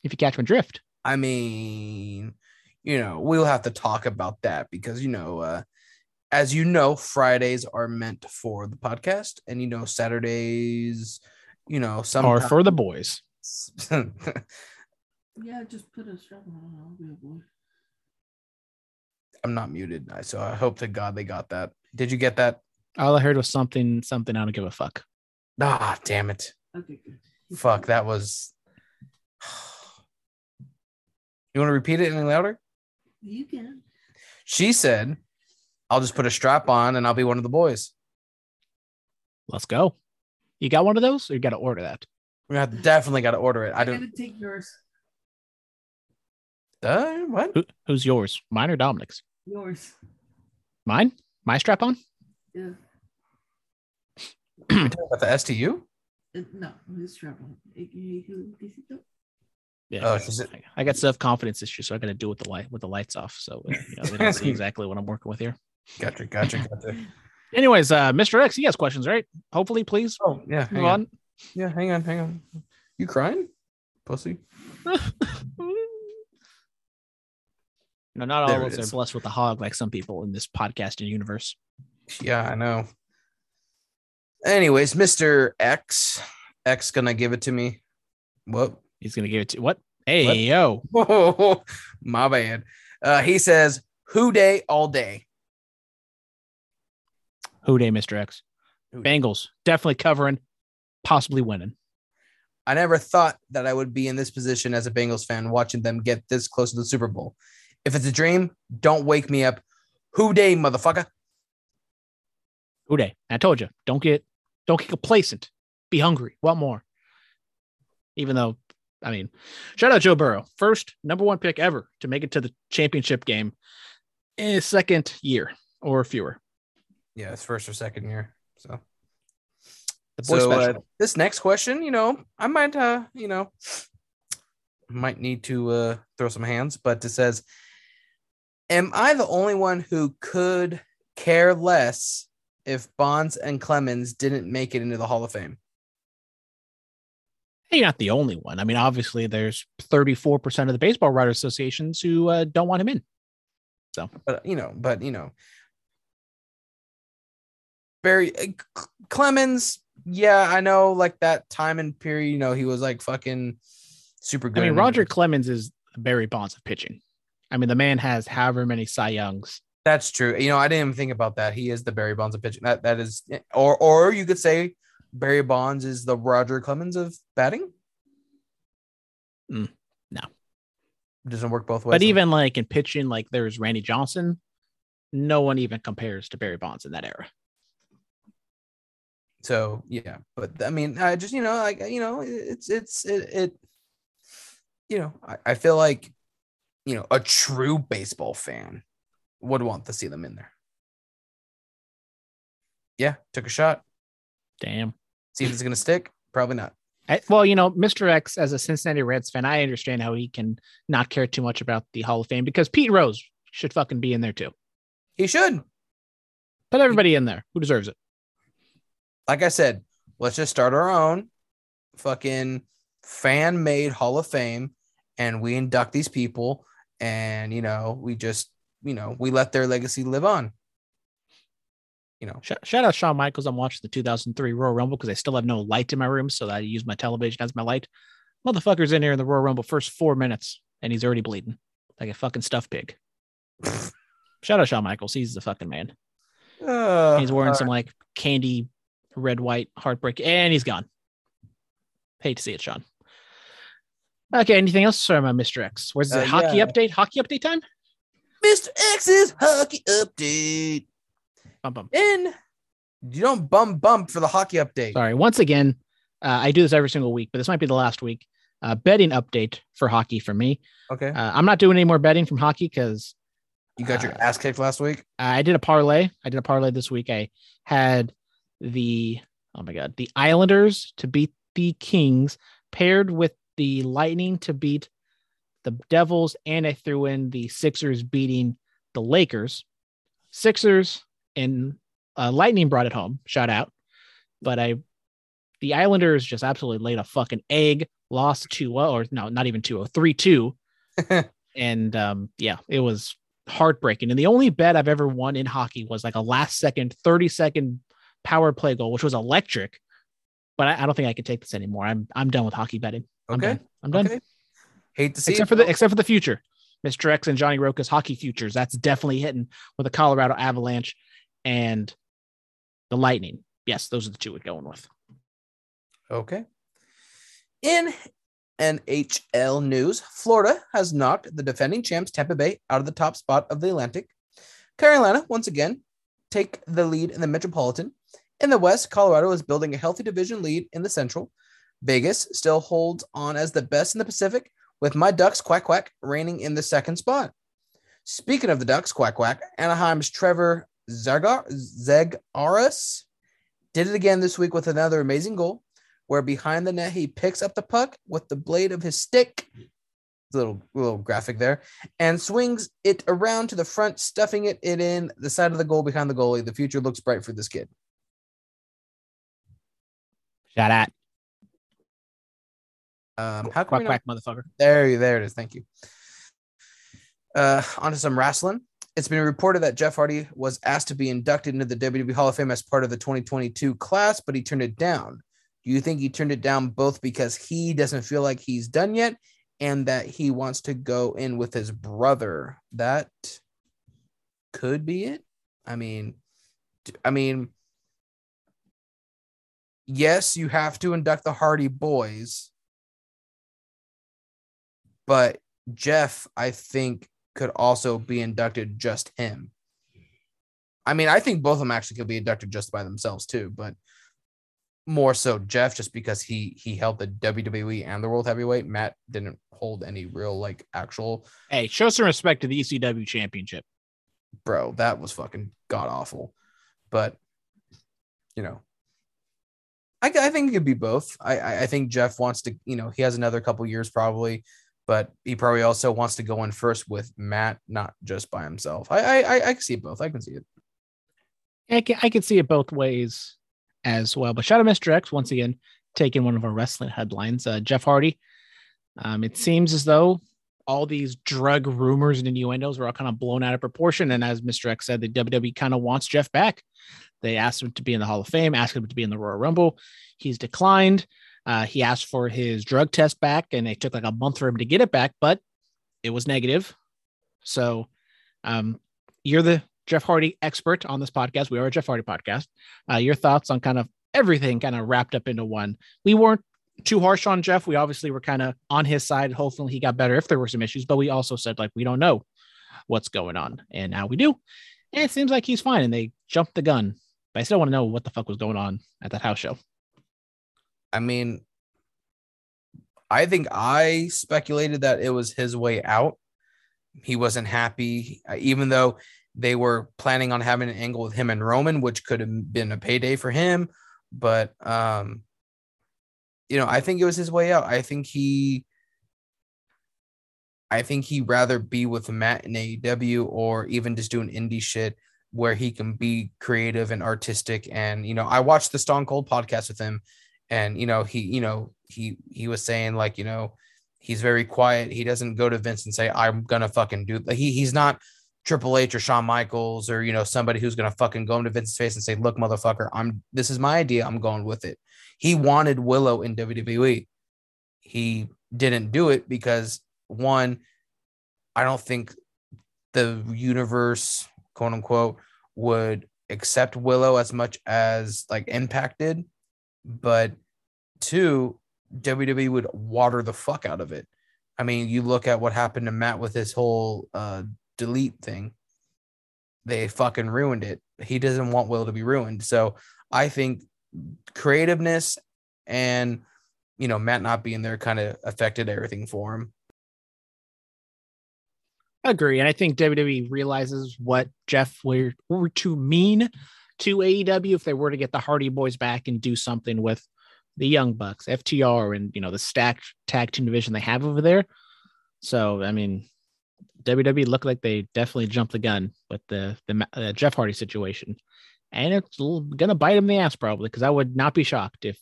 If you catch my drift. I mean, you know, we'll have to talk about that because, you know, uh, as you know, Fridays are meant for the podcast, and you know, Saturdays, you know, some Or for the boys. Yeah, just put a strap on. I'll be a boy. I'm not muted, so I hope to God they got that. Did you get that? All I heard was something, something. I don't give a fuck. Ah, damn it! Okay, good. Fuck, that was. You want to repeat it any louder? You can. She said, "I'll just put a strap on and I'll be one of the boys." Let's go. You got one of those, or you got to order that? We have definitely got to order it. I I don't. gotta take yours. Uh, what? Who, who's yours? Mine or Dominic's? Yours. Mine? My strap on? Yeah. You talking about the STU? Uh, no, his strap on. AKA who is it? Yeah. Oh, is it- I- I got self confidence issues, so I got to do it with the light with the lights off. So uh, you know, they don't see exactly what I'm working with here. Gotcha, gotcha, gotcha. Anyways, uh, Mr. X, he has questions, right? Hopefully, please Oh, yeah. Hang on. on. Yeah, hang on, hang on. You crying? Pussy. No, not all there of us is. are blessed with a hog like some people in this podcasting universe. Yeah, I know. Anyways, Mr. X. X gonna give it to me. What? He's gonna give it to what? Hey yo, Whoa, my bad. Uh, he says, Who Dey all day? who dey, Mr. X? Who? Bengals definitely covering, possibly winning. I never thought that I would be in this position as a Bengals fan watching them get this close to the Super Bowl. If it's a dream, don't wake me up. Who Dey, motherfucker? Who Dey? I told you, don't get don't get complacent. Be hungry. Want more. Even though, I mean, shout out Joe Burrow, first number one pick ever to make it to the championship game in his second year or fewer. Yeah, it's first or second year. So, The boy so uh, this next question, you know, I might, uh, you know, might need to uh, throw some hands, but it says, "Am I the only one who could care less if Bonds and Clemens didn't make it into the Hall of Fame?" You're not the only one. I mean, obviously, there's 34% of the baseball writers associations who uh, don't want him in. So, but you know, but you know, Barry uh, Clemens, yeah, I know, like that time and period, you know, he was like fucking super good. I mean, Roger. Clemens is Barry Bonds of pitching. I mean, the man has however many Cy Youngs. That's true. You know, I didn't even think about that. He is the Barry Bonds of pitching. That that is, or or you could say Barry Bonds is the Roger Clemens of batting. Mm, no. it doesn't work both ways. But even like in pitching, like there's Randy Johnson. No one even compares to Barry Bonds in that era. so yeah. But I mean, I just you know, like you know, it's it's it, it you know, I, I feel like you know a true baseball fan would want to see them in there. Yeah, took a shot. Damn. See if it's gonna stick. Probably not. I, well, you know, Mr. X, as a Cincinnati Reds fan, I understand how he can not care too much about the Hall of Fame because Pete Rose should fucking be in there too. He should. Put everybody in there who deserves it. like I said, let's just start our own fucking fan made Hall of Fame and we induct these people and, you know, we just, you know, we let their legacy live on. You know, shout out Shawn Michaels. I'm watching the 2003 Royal Rumble because I still have no light in my room, so I use my television as my light. Motherfucker's in here in the Royal Rumble first four minutes, and he's already bleeding like a fucking stuffed pig. shout out Shawn Michaels. He's the fucking man. uh, He's wearing uh, some like candy, red, white heartbreak, and he's gone. Hate to see it, Shawn. Okay, anything else? Sorry, my Mr. X. Where's the Uh, hockey yeah. update? Hockey update time? Mr. X's hockey update. Bum, bum. And you don't bum bump for the hockey update. Sorry. Once again, uh, I do this every single week, but this might be the last week. Uh, betting update for hockey for me. Okay. Uh, I'm not doing any more betting from hockey because You got your uh, ass kicked last week. I did a parlay. I did a parlay this week. I had the oh my god, the Islanders to beat the Kings paired with the Lightning to beat the Devils, and I threw in the Sixers beating the Lakers. Sixers and uh, Lightning brought it home. Shout out, but I the Islanders just absolutely laid a fucking egg. Lost 2 or no, not even 2 3 2 and um, yeah, it was heartbreaking. And the only bet I've ever won in hockey was like a last second, 30 second power play goal, which was electric. But I, I don't think I can take this anymore. I'm I'm done with hockey betting. I'm Okay. done. I'm done. Okay. Hate to see Except it, for the except for the future. Mr. X and Johnny Roca's hockey futures. That's definitely hitting with the Colorado Avalanche and the Lightning. Yes, those are the two we're going with. Okay. In NHL news, Florida has knocked the defending champs Tampa Bay out of the top spot of the Atlantic. Carolina, once again, take the lead in the Metropolitan. In the West, Colorado is building a healthy division lead in the Central. Vegas still holds on as the best in the Pacific, with my Ducks quack quack reigning in the second spot. Speaking of the Ducks quack quack, Anaheim's Trevor Zegras did it again this week with another amazing goal where behind the net he picks up the puck with the blade of his stick, little little graphic there, and swings it around to the front, stuffing it in the side of the goal behind the goalie. The future looks bright for this kid. Shout out. Um, how can Quack quack motherfucker. There, there it is. Thank you. Uh, on to some wrestling. It's been reported that Jeff Hardy was asked to be inducted into the WWE Hall of Fame as part of the 2022 class, but he turned it down. Do you think he turned it down both because he doesn't feel like he's done yet and that he wants to go in with his brother? That could be it. I mean, I mean, yes, you have to induct the Hardy boys, but Jeff, I think, could also be inducted just him. I mean, I think both of them actually could be inducted just by themselves too, but more so Jeff just because he he held the WWE and the World Heavyweight. Matt didn't hold any real like actual Hey, show some respect to the ECW championship. bro. That was fucking god awful. But you know, I, I think it could be both. I, I I think Jeff wants to, you know, he has another couple years probably, but he probably also wants to go in first with Matt, not just by himself. I I I, can see both. I can see it. I can, I can see it both ways as well. But shout out Mr. X once again, taking one of our wrestling headlines. Uh, Jeff Hardy. Um, it seems as though all these drug rumors and innuendos were all kind of blown out of proportion. And as Mr. X said, the WWE kind of wants Jeff back. They asked him to be in the Hall of Fame, asked him to be in the Royal Rumble. He's declined. Uh, he asked for his drug test back, and it took like a month for him to get it back, but it was negative. So, um, you're the Jeff Hardy expert on this podcast. We are a Jeff Hardy podcast. Uh, your thoughts on kind of everything kind of wrapped up into one. We weren't too harsh on Jeff. We obviously were kind of on his side. Hopefully he got better if there were some issues, but we also said like we don't know what's going on. And now we do. And it seems like he's fine and they jumped the gun. But I still want to know what the fuck was going on at that house show. I mean, I think I speculated that it was his way out. He wasn't happy, uh, even though they were planning on having an angle with him and Roman, which could have been a payday for him. But, um, you know, I think it was his way out. I think he, I think he'd rather be with Matt in AEW or even just doing indie shit where he can be creative and artistic. And, you know, I watched the Stone Cold podcast with him and, you know, he, you know, he, he was saying like, you know, he's very quiet. He doesn't go to Vince and say, I'm to fucking do he, he's not Triple H or Shawn Michaels or, you know, somebody who's to fucking go into Vince's face and say, look, motherfucker, I'm, this is my idea. I'm going with it. He wanted Willow in WWE. He didn't do it because one, I don't think the universe, quote unquote, would accept Willow as much as like impacted. But two, WWE would water the fuck out of it. I mean, you look at what happened to Matt with his whole uh, delete thing. They fucking ruined it. He doesn't want Will to be ruined. So I think creativeness and you know Matt not being there kind of affected everything for him. Agree. And I think WWE realizes what Jeff were, were to mean to AEW if they were to get the Hardy Boys back and do something with the Young Bucks, FTR, and you know the stacked tag team division they have over there. So I mean, WWE looked like they definitely jumped the gun with the the uh, Jeff Hardy situation, and it's gonna bite him in the ass probably because I would not be shocked if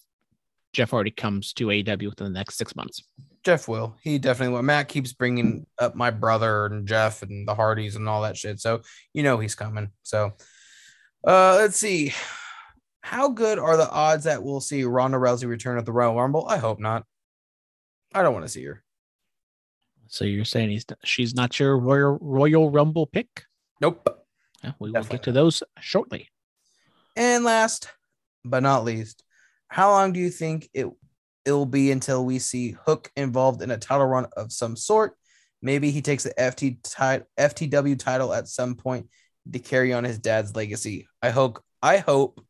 Jeff Hardy comes to AEW within the next six months. Jeff will. He definitely will. Matt keeps bringing up my brother and Jeff and the Hardys and all that shit. So you know he's coming. So uh let's see. How good are the odds that we'll see Ronda Rousey return at the Royal Rumble? I hope not. I don't want to see her. So you're saying he's she's not your Royal Royal Rumble pick? Nope. Yeah, we will get to those shortly. And last but not least, how long do you think it it'll be until we see Hook involved in a title run of some sort? Maybe he takes the FT FTW title at some point to carry on his dad's legacy. I hope I hope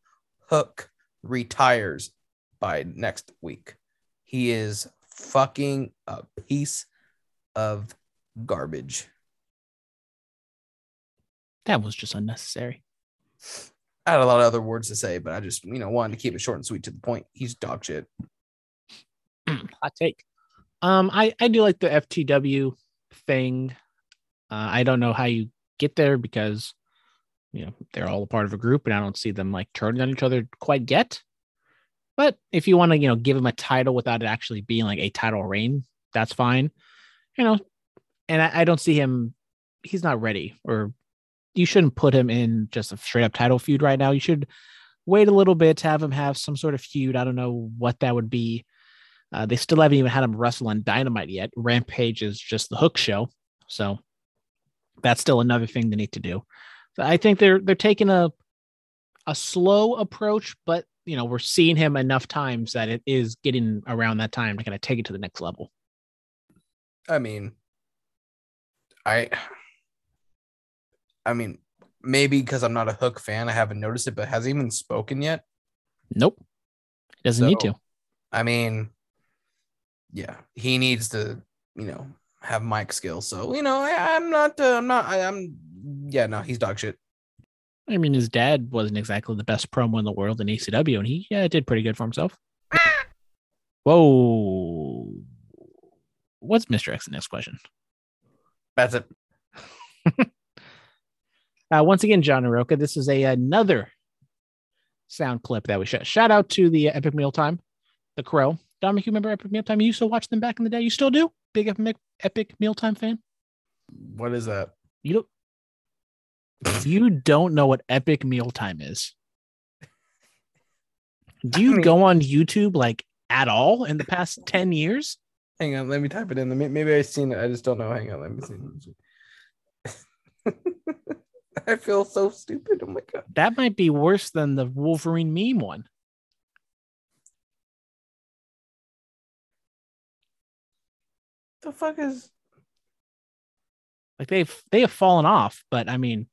Hook retires by next week. He is fucking a piece of garbage. That was just unnecessary. I had a lot of other words to say, but I just, you know, wanted to keep it short and sweet to the point. He's dog shit. Hot take. Um, I I do like the FTW thing. Uh, I don't know how you get there because you know they're all a part of a group, and I don't see them like turning on each other quite yet. But if you want to, you know, give him a title without it actually being like a title reign, that's fine. You know, and I, I don't see him. He's not ready, or you shouldn't put him in just a straight up title feud right now. You should wait a little bit to have him have some sort of feud. I don't know what that would be. Uh, they still haven't even had him wrestle on Dynamite yet. Rampage is just the hook show, so that's still another thing they need to do. So I think they're they're taking a a slow approach, but you know we're seeing him enough times that it is getting around that time to kind of take it to the next level. I mean, I I mean, maybe because I'm not a Hook fan, I haven't noticed it, but has he even spoken yet? Nope. Doesn't need to. I mean, yeah, he needs to, you know, have mic skills. So you know, I, I'm not, uh, I'm not, I, I'm, yeah, no, he's dog shit. I mean, his dad wasn't exactly the best promo in the world in ECW, and he yeah, did pretty good for himself. Whoa. What's Mr. X's next question? That's it. Uh, once again, John Naroka, this is a another sound clip that we shot. Shout out to the Epic Mealtime, the Crow. Dominic, you remember Epic Mealtime? You used to watch them back in the day. You still do? Big Epic, Epic Mealtime fan? What is that? You don't. You don't know what Epic Mealtime is. Do you I mean- go on YouTube like at all in the past ten years? Hang on, let me type it in. Maybe I've seen it. I just don't know. Hang on, let me see. I feel so stupid. Oh my god. That might be worse than the Wolverine meme one. The fuck is? Like they've they have fallen off, but I mean,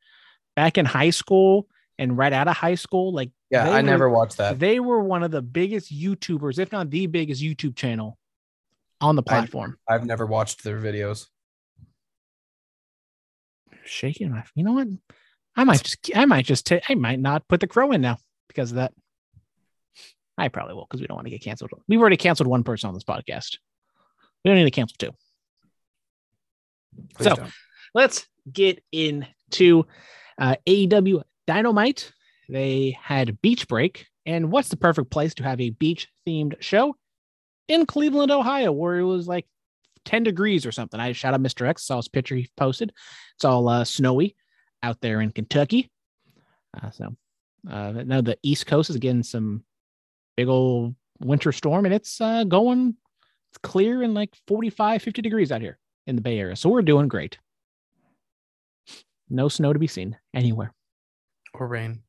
back in high school and right out of high school, like Yeah, I were- never watched that. they were one of the biggest YouTubers, if not the biggest YouTube channel on the platform. I've never watched their videos. Shaking my, you know what? I might just, I might just, ta- I might not put the crow in now because of that. I probably will because we don't want to get canceled. We've already canceled one person on this podcast. We don't need to cancel two. Please So- don't. let's get into uh, AEW Dynamite. They had Beach Break, and what's the perfect place to have a beach themed show in Cleveland, Ohio, where it was like 10 degrees or something. I shot out Mr. X, saw his picture he posted. It's all uh, snowy out there in Kentucky. Uh, so uh, now the East Coast is getting some big old winter storm, and it's uh, going it's clear and like 45, 50 degrees out here in the Bay Area. So we're doing great. No snow to be seen anywhere or rain.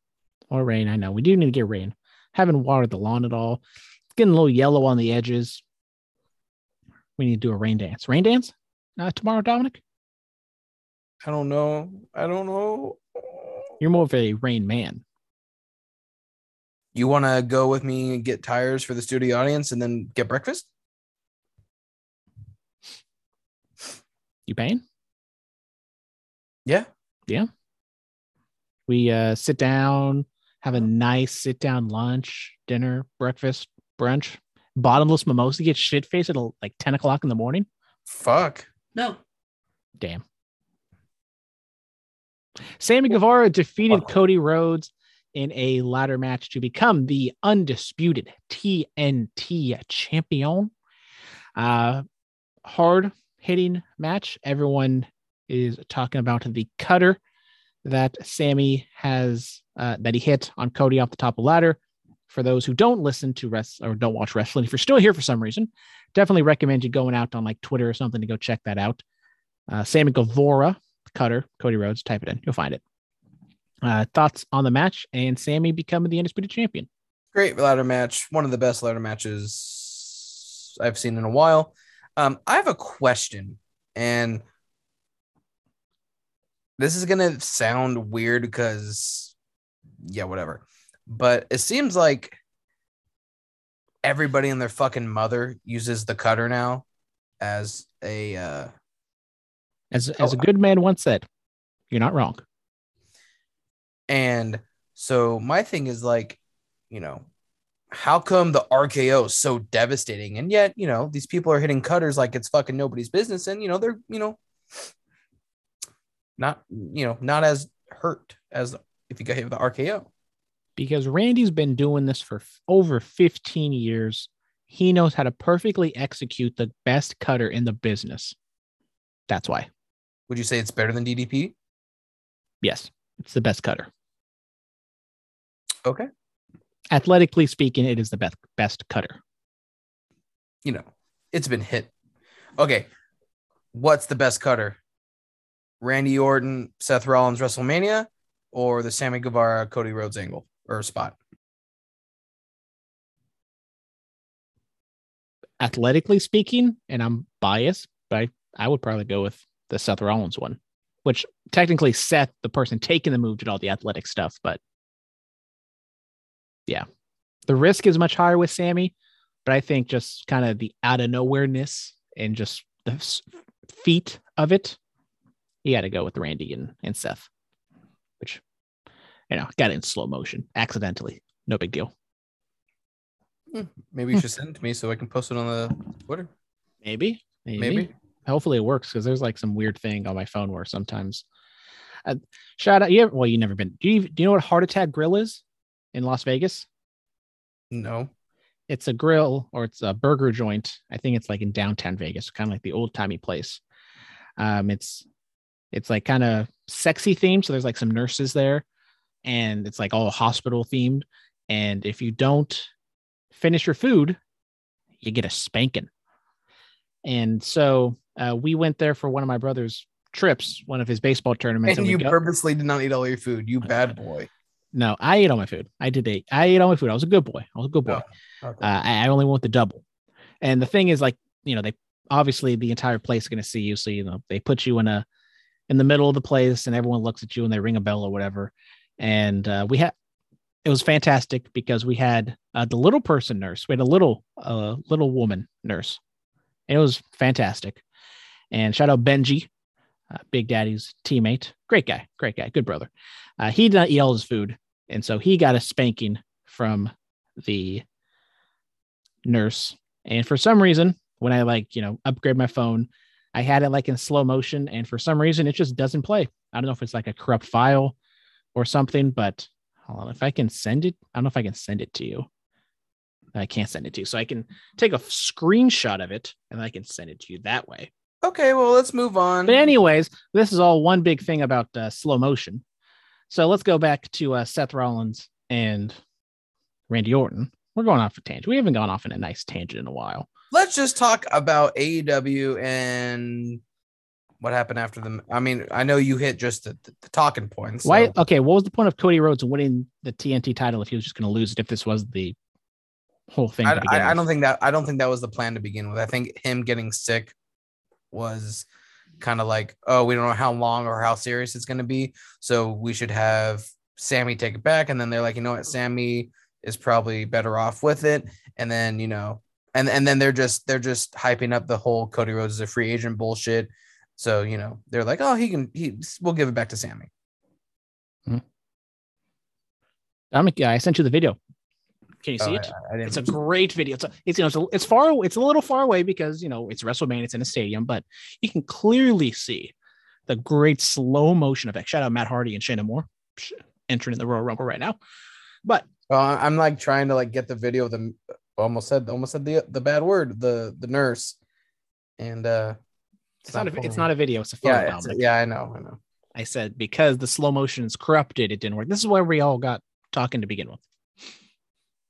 or rain. I know we do need to get rain. Haven't watered the lawn at all. It's getting a little yellow on the edges. We need to do a rain dance. Rain dance uh, tomorrow, Dominic. I don't know. I don't know. You're more of a rain man. You want to go with me and get tires for the studio audience and then get breakfast? You paying? Yeah. We uh, sit down, have a nice sit down lunch, dinner, breakfast, brunch, bottomless mimosa, get shit faced at like 10 o'clock in the morning. Fuck. No. Damn. Sammy Guevara defeated Fuck. Cody Rhodes in a ladder match to become the undisputed TNT champion. Uh, hard hitting match. Everyone is talking about the cutter that Sammy has uh, that he hit on Cody off the top of the ladder. For those who don't listen to rest or don't watch wrestling, if you're still here for some reason, definitely recommend you going out on like Twitter or something to go check that out. Uh, Sammy Guevara, cutter, Cody Rhodes, type it in, you'll find it. Uh, thoughts on the match and Sammy becoming the undisputed champion? Great ladder match. One of the best ladder matches I've seen in a while. Um, I have a question, and this is gonna sound weird because, yeah, whatever. But it seems like everybody and their fucking mother uses the cutter now as a uh, As as a good man once said, you're not wrong. And so my thing is like, you know, how come the RKO is so devastating? And yet, you know, these people are hitting cutters like it's fucking nobody's business. And, you know, they're, you know, not, you know, not as hurt as if you got hit with the RKO. because Randy's been doing this for f- over 15 years. He knows how to perfectly execute the best cutter in the business. That's why. Would you say it's better than DDP? Yes, it's the best cutter. Okay. Athletically speaking, it is the best best cutter. You know, it's been hit. Okay. What's the best cutter? Randy Orton, Seth Rollins, WrestleMania, or the Sammy Guevara, Cody Rhodes angle or spot? Athletically speaking, and I'm biased, but I, I would probably go with the Seth Rollins one. which technically Seth, the person taking the move, did all the athletic stuff, but yeah, the risk is much higher with Sammy. But I think just kind of the out of nowhereness and just the feat of it, you got to go with Randy and, and Seth, which you know got in slow motion accidentally. No big deal. Maybe you should send it to me so I can post it on the Twitter. Maybe, maybe, Maybe. Hopefully it works because there's like some weird thing on my phone where sometimes. Uh, shout out! You ever, well, you never been. Do you do you know what Heart Attack Grill is in Las Vegas? No. It's a grill or it's a burger joint. I think it's like in downtown Vegas, kind of like the old timey place. Um, it's it's like kind of sexy themed. So there's like some nurses there, and it's like all hospital themed. And if you don't finish your food, you get a spanking. And so uh, we went there for one of my brother's trips, one of his baseball tournaments. And we you go- purposely did not eat all your food. You bad boy. no, I ate all my food. I did eat. I ate all my food. I was a good boy. I was a good boy. Oh, okay. Uh, I, I only want the double. And the thing is, like, you know, they obviously the entire place is going to see you. So, you know, they put you in a in the middle of the place and everyone looks at you and they ring a bell or whatever. And uh, we had it was fantastic because we had uh, the little person nurse. We had a little uh, little woman nurse. And it was fantastic. And shout out Benji, uh, Big Daddy's teammate. Great guy, great guy, good brother. Uh, he did not eat all his food, and so he got a spanking from the nurse. And for some reason, when I like, you know, upgrade my phone, I had it like in slow motion. And for some reason, it just doesn't play. I don't know if it's like a corrupt file or something, but hold on. If I can send it, I don't know if I can send it to you. I can't send it to you. So I can take a screenshot of it and I can send it to you that way. Okay, well, let's move on. But anyways, this is all one big thing about uh, slow motion. So let's go back to uh, Seth Rollins and Randy Orton. We're going off a tangent. We haven't gone off in a nice tangent in a while. Let's just talk about AEW and what happened after them. I mean, I know you hit just the, the, the talking points. so- Why? Okay, what was the point of Cody Rhodes winning the TNT title if he was just going to lose it? If this was the whole thing, to I, I, I don't think that I don't think that was the plan to begin with. I think him getting sick was kind of like, oh, we don't know how long or how serious it's going to be, so we should have Sammy take it back. And then they're like, you know what, Sammy is probably better off with it. And then you know, and and then they're just they're just hyping up the whole Cody Rhodes is a free agent bullshit. So you know, they're like, oh, he can he we'll give it back to Sammy. Hmm. Dominic, yeah, I sent you the video. Can you Oh, see I- it? I, didn't It's a great video. It's a, it's you know it's, a, it's far it's a little far away because you know it's WrestleMania. It's in a stadium, but you can clearly see the great slow motion effect. Shout out Matt Hardy and Shannon Moore entering the Royal Rumble right now. But I- I'm like trying to like get the video of them. Almost said almost said the the bad word. The the nurse, and uh, it's not a, it's not a video. It's a photo. Yeah, it's- Dominic. yeah, I know, I know. I said because the slow motion is corrupted, it didn't work. This is where we all got talking to begin with.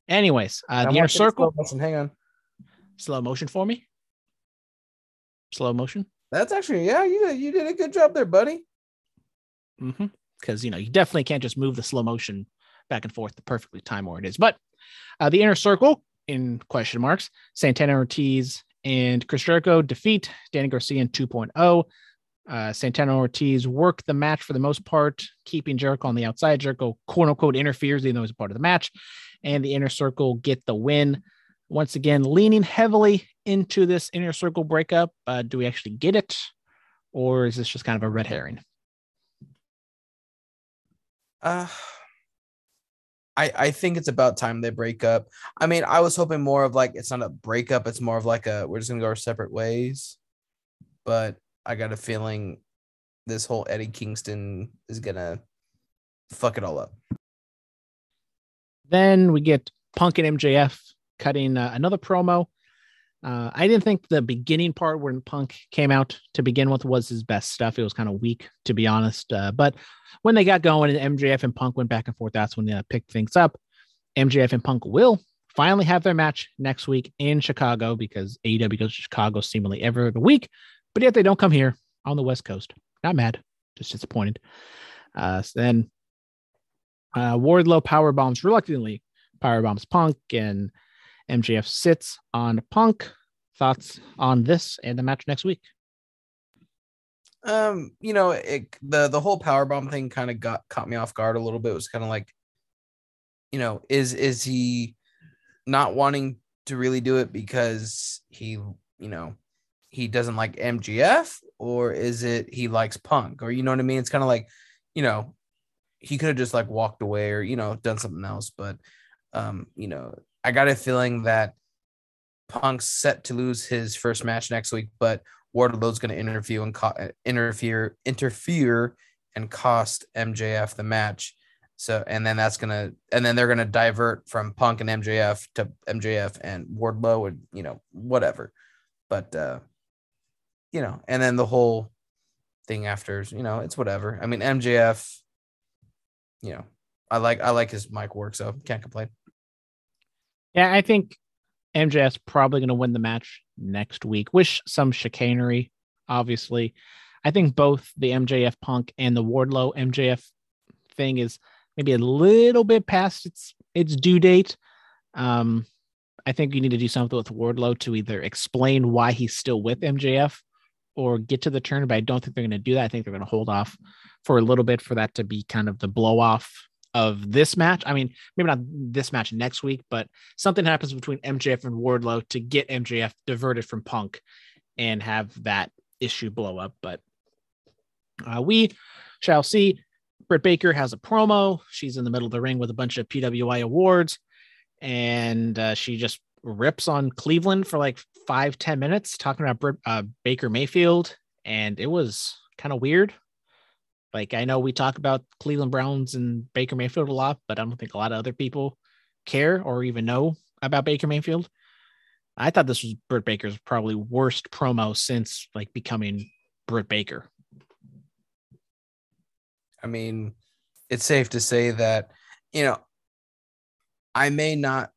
Anyways, uh, the inner circle, motion, Hang on. slow motion for me. Slow motion. That's actually yeah. You did, you did a good job there, buddy. Mm-hmm. Because you know you definitely can't just move the slow motion back and forth to perfectly time where it is. But uh, the inner circle in question marks: Santana Ortiz and Chris Jericho defeat Danny Garcia in 2.0. Uh, Santana Ortiz work the match for the most part, keeping Jericho on the outside. Jericho quote unquote interferes, even though he's a part of the match, and the inner circle get the win. Once again, leaning heavily into this inner circle breakup. Uh, do we actually get it, or is this just kind of a red herring? Uh, I I think it's about time they break up. I mean, I was hoping more of like it's not a breakup. It's more of like a we're just gonna go our separate ways. But I got a feeling this whole Eddie Kingston is gonna fuck it all up. Then we get Punk and MJF cutting uh, another promo. Uh, I didn't think the beginning part when Punk came out to begin with was his best stuff. It was kind of weak, to be honest. Uh, but when they got going and MJF and Punk went back and forth, that's when they uh, picked things up. MJF and Punk will finally have their match next week in Chicago because AEW goes to Chicago seemingly every other week, but yet they don't come here on the West Coast. Not mad, just disappointed. Uh, so then uh, Wardlow power bombs reluctantly power bombs Punk and MJF sits on Punk. Thoughts on this and the match next week? Um, you know, it, the the whole power bomb thing kind of got caught me off guard a little bit. It was kind of like, you know, is is he not wanting to really do it because he, you know, he doesn't like MJF, or is it he likes Punk, or you know what I mean? It's kind of like, you know, he could have just like walked away or you know done something else, but um, you know, I got a feeling that Punk's set to lose his first match next week, but Wardlow's going to interview and co- interfere interfere and cost MJF the match. So and then that's gonna and then they're gonna divert from Punk and MJF to MJF and Wardlow and you know whatever, but uh, you know and then the whole thing after you know it's whatever. I mean MJF, you know I like I like his mic work so can't complain. Yeah, I think MJF's probably going to win the match next week. Wish some chicanery, obviously. I think both the MJF Punk and the Wardlow MJF thing is maybe a little bit past its its due date. Um, I think you need to do something with Wardlow to either explain why he's still with MJF or get to the turn, but I don't think they're going to do that. I think they're going to hold off for a little bit for that to be kind of the blow off of this match. I mean, maybe not this match next week, but something happens between MJF and Wardlow to get MJF diverted from Punk and have that issue blow up. But uh, we shall see. Britt Baker has a promo. She's in the middle of the ring with a bunch of PWI awards, and uh, she just rips on Cleveland for like five ten minutes, talking about uh, Baker Mayfield, and it was kind of weird. Like I know we talk about Cleveland Browns and Baker Mayfield a lot, but I don't think a lot of other people care or even know about Baker Mayfield. I thought this was Britt Baker's probably worst promo since like becoming Britt Baker. I mean, it's safe to say that, you know, I may not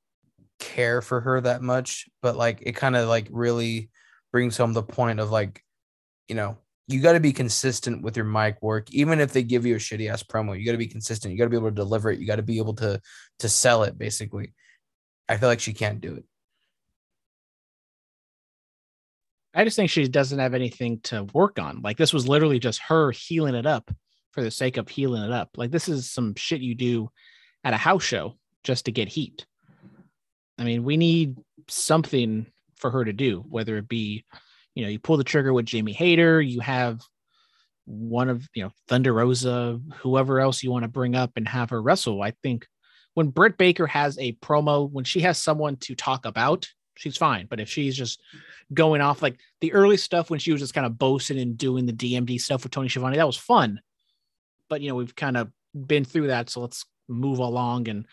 care for her that much, but like it kind of like really brings home the point of like, you know, you got to be consistent with your mic work, even if they give you a shitty ass promo. You got to be consistent. You got to be able to deliver it. You got to be able to to sell it. Basically, I feel like she can't do it. I just think she doesn't have anything to work on. Like this was literally just her healing it up for the sake of healing it up. Like this is some shit you do at a house show just to get heat. I mean, we need something for her to do, whether it be, you know, you pull the trigger with Jamie Hayter, you have one of, you know, Thunder Rosa, whoever else you want to bring up and have her wrestle. I think when Britt Baker has a promo, when she has someone to talk about, she's fine. But if she's just going off like the early stuff when she was just kind of boasting and doing the DMD stuff with Tony Schiavone, that was fun. But you know, we've kind of been through that, so let's move along. And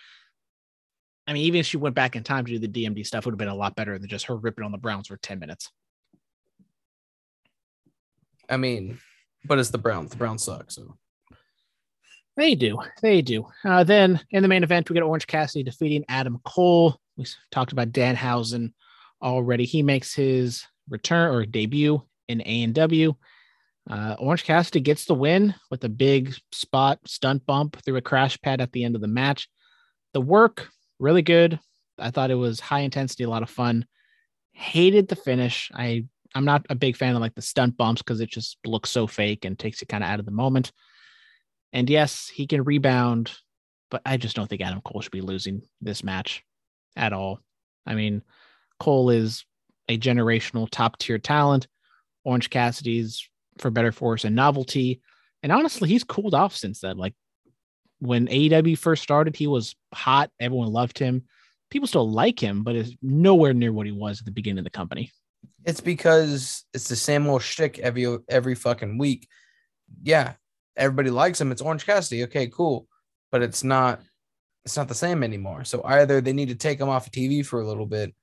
I mean, even if she went back in time to do the DMD stuff, would have been a lot better than just her ripping on the Browns for 10 minutes. I mean, but it's the Browns. The Browns suck. So They do. They do. Uh, then in the main event, we get Orange Cassidy defeating Adam Cole. We talked about Danhausen already. He makes his return or debut in AEW. Uh, Orange Cassidy gets the win with a big spot stunt bump through a crash pad at the end of the match. The work, really good. I thought it was high intensity, a lot of fun. Hated the finish. I I'm not a big fan of like the stunt bumps because it just looks so fake and takes it kind of out of the moment. And yes, he can rebound, but I just don't think Adam Cole should be losing this match at all. I mean, Cole is a generational top tier talent. Orange Cassidy's for better force and novelty. And honestly, he's cooled off since then. Like when AEW first started, he was hot. Everyone loved him. People still like him, but is nowhere near what he was at the beginning of the company. It's because it's the same old shtick every every fucking week. Yeah, everybody likes him. It's Orange Cassidy. Okay, cool, but it's not. It's not the same anymore. So either they need to take him off of TV for a little bit,